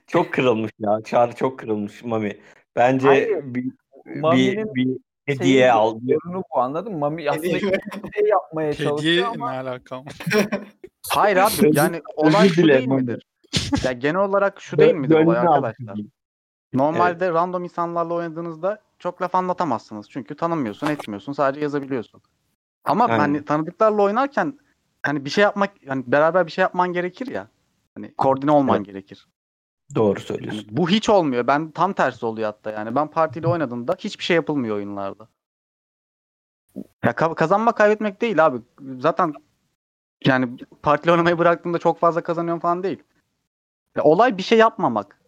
Çok kırılmış ya. Çağrı çok kırılmış Mami. Bence Hayır. bir, bir, Mami'nin bir Şeyin hediye al. Sorunu bu anladın mı? Mami aslında Hediye bir şey yapmaya Hediye çalışıyor ne ama alakam? Hayır abi yani olay şu değil midir? Ya genel olarak şu değil midir olay arkadaşlar? Normalde random insanlarla oynadığınızda çok laf anlatamazsınız. Çünkü tanımıyorsun, etmiyorsun, sadece yazabiliyorsun. Ama Aynen. hani tanıdıklarla oynarken hani bir şey yapmak, hani beraber bir şey yapman gerekir ya. Hani koordine olman Evet. gerekir. Doğru Yani söylüyorsun. bu hiç olmuyor. Ben tam tersi oluyor hatta yani. Ben partiyle oynadığımda hiçbir şey yapılmıyor oyunlarda. Ya ka- kazanma kaybetmek değil abi. Zaten yani partili oynamayı bıraktığımda çok fazla kazanıyorum falan değil. Ya olay bir şey yapmamak.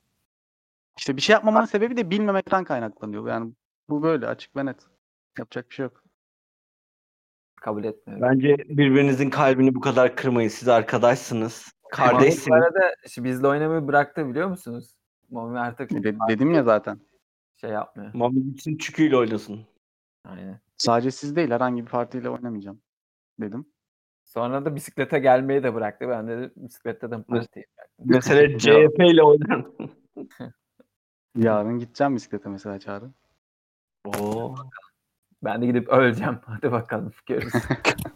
İşte bir şey yapmamanın sebebi de bilmemekten kaynaklanıyor. Yani bu böyle açık ve net. Yapacak bir şey yok. kabul etmiyorum. Bence birbirinizin kalbini bu kadar kırmayın. Siz arkadaşsınız. Mami bu arada işte bizle oynamayı bıraktı biliyor musunuz? Mami artık De- dedim ya zaten. şey yapmıyor. Mami için çüküyle oynasın. Aynen. Sadece siz değil herhangi bir partiyle oynamayacağım dedim. Sonra da bisiklete gelmeyi de bıraktı. Ben de bisiklette de partiyi bıraktım. Mesela CHP ile oynar. Yarın gideceğim bisiklete mesela çağrı. Oo. Ben de gidip öleceğim. Hadi bakalım. Görürüz.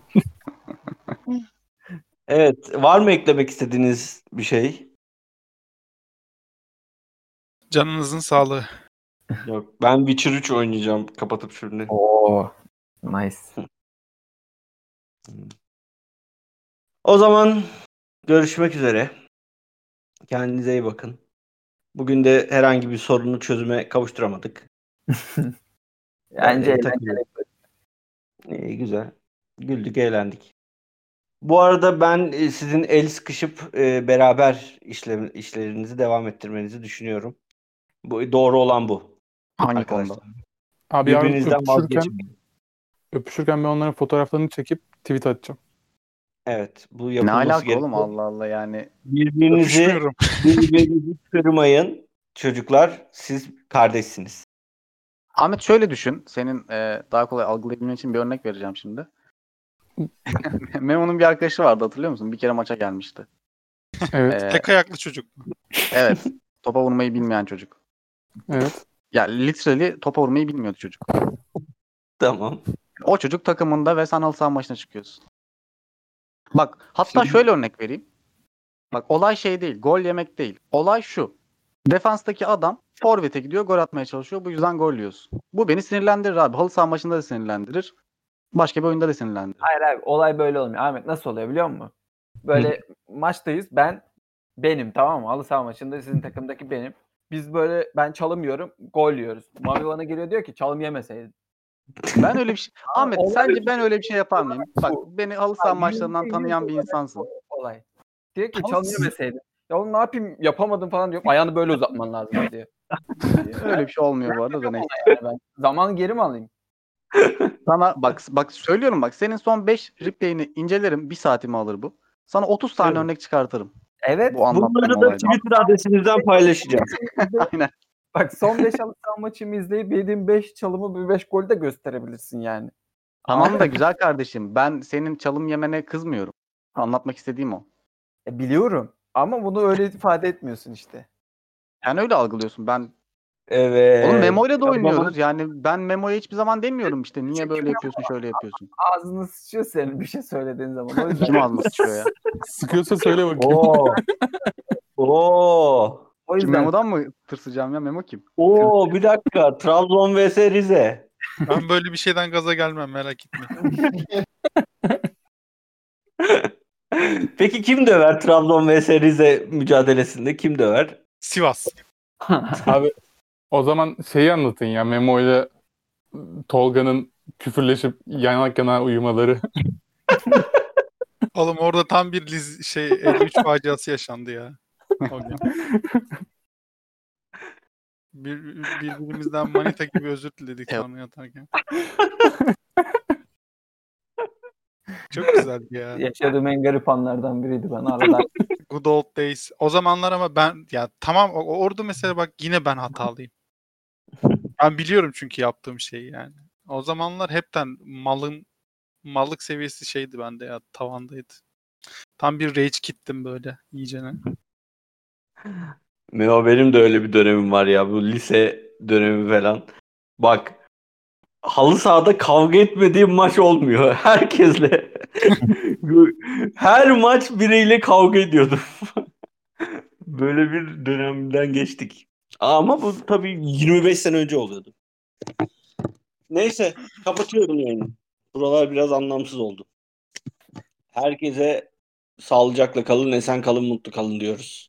Evet. Var mı eklemek istediğiniz bir şey? Canınızın sağlığı. Yok. Ben Witcher 3 oynayacağım. Kapatıp şunu. Oo. Nice. O zaman görüşmek üzere. Kendinize iyi bakın. Bugün de herhangi bir sorunu çözüme kavuşturamadık. Bence Evet, eğlenceli. İyi güzel. Güldük, eğlendik. Bu arada ben e, sizin el sıkışıp e, beraber işlem, işlerinizi devam ettirmenizi düşünüyorum. Bu doğru olan bu. Hangi arkadaşlar. konuda? Abi yarın Birbirinizden öpüşürken, öpüşürken ben onların fotoğraflarını çekip tweet atacağım. Evet, bu Ne alaka gerekiyor. oğlum Allah Allah yani. Birbirinizi birbirinizi kırmayın. Çocuklar, siz kardeşsiniz. Ahmet şöyle düşün. Senin e, daha kolay algılayabilmen için bir örnek vereceğim şimdi. Memo'nun bir arkadaşı vardı hatırlıyor musun? Bir kere maça gelmişti. Evet, Ee, Tek ayaklı çocuk. evet. Topa vurmayı bilmeyen çocuk. evet. Ya literally topa vurmayı bilmiyordu çocuk. Tamam. O çocuk takımında ve sen halı saha maçına çıkıyorsun. Bak hatta Şimdi- şöyle örnek vereyim. Bak olay şey değil. Gol yemek değil. Olay şu. Defanstaki adam forvete gidiyor gol atmaya çalışıyor. Bu yüzden gol yiyorsun. Bu beni sinirlendirir abi. Halı saha maçında da sinirlendirir. Başka bir oyunda da sinirlendirir. Hayır abi olay böyle olmuyor. Ahmet nasıl oluyor biliyor musun? Böyle maçtayız. Ben benim tamam mı? Halı saha maçında sizin takımdaki benim. Biz böyle ben çalımıyorum. Gol yiyoruz. Mavi bana geliyor diyor ki çalım yemeseydin. Ben öyle bir şey... Ahmet olay- sence ben öyle bir şey yapar mıyım? Bak beni halı saha maçlarından tanıyan bir insansın. Olay. Diyor ki çalım yemeseydin. Ya oğlum ne yapayım yapamadım falan diyor. Ayağını böyle uzatman lazım diyor. Öyle bir şey olmuyor bu arada da neyse. Yani ben zamanı geri mi alayım? Sana bak bak söylüyorum bak senin son 5 replay'ini incelerim. Bir saatimi alır bu. Sana 30 tane Evet. örnek çıkartırım. Evet. Bu Bunları da. Twitter adresinizden paylaşacağım. Aynen. Bak son 5 halı maçımı izleyip yediğim 5 çalımı bir 5 gol de gösterebilirsin yani. Tamam da güzel kardeşim. Ben senin çalım yemene kızmıyorum. Anlatmak istediğim o. E, biliyorum. Ama bunu öyle ifade etmiyorsun işte. Yani öyle algılıyorsun. Ben Evet. oğlum Memo'yla da oynuyoruz. Yani ben Memo'ya hiçbir zaman demiyorum işte. Niye böyle yapıyorsun, şöyle yapıyorsun. Ağzını sıçıyor senin bir şey söylediğin zaman. O yüzden Kim ağzına sıçıyor ya? Sıkıyorsa söyle bakayım. Oo. Oo. o Kim yüzden Memo'dan mı tırsacağım ya? Memo kim? Oo bir dakika. Trabzon vs Rize. Ben böyle bir şeyden gaza gelmem merak etmeyin. Peki kim döver Trabzon vs Rize mücadelesinde? Kim döver? Sivas. Abi o zaman şeyi anlatın ya Memo ile Tolga'nın küfürleşip yanak yana uyumaları. Oğlum orada tam bir liz, şey 53 faciası yaşandı ya. Bir, birbirimizden manita gibi özür diledik Evet. sonra yatarken. Çok güzeldi ya. yaşadığım en garip anlardan biriydi bana arada. Good old days. O zamanlar ama ben ya tamam orada mesela bak yine ben hatalıyım. Ben biliyorum çünkü yaptığım şeyi yani. O zamanlar hepten malın mallık seviyesi şeydi bende ya tavandaydı. Tam bir rage kittim böyle iyicene. Meo benim de öyle bir dönemim var ya. Bu lise dönemi falan. Bak halı sahada kavga etmediğim maç olmuyor. Herkesle. Her maç biriyle kavga ediyordum. Böyle bir dönemden geçtik. Ama bu tabii 25 sene önce oluyordu. Neyse kapatıyorum yayını. Buralar biraz anlamsız oldu. Herkese sağlıcakla kalın, esen kalın, mutlu kalın diyoruz.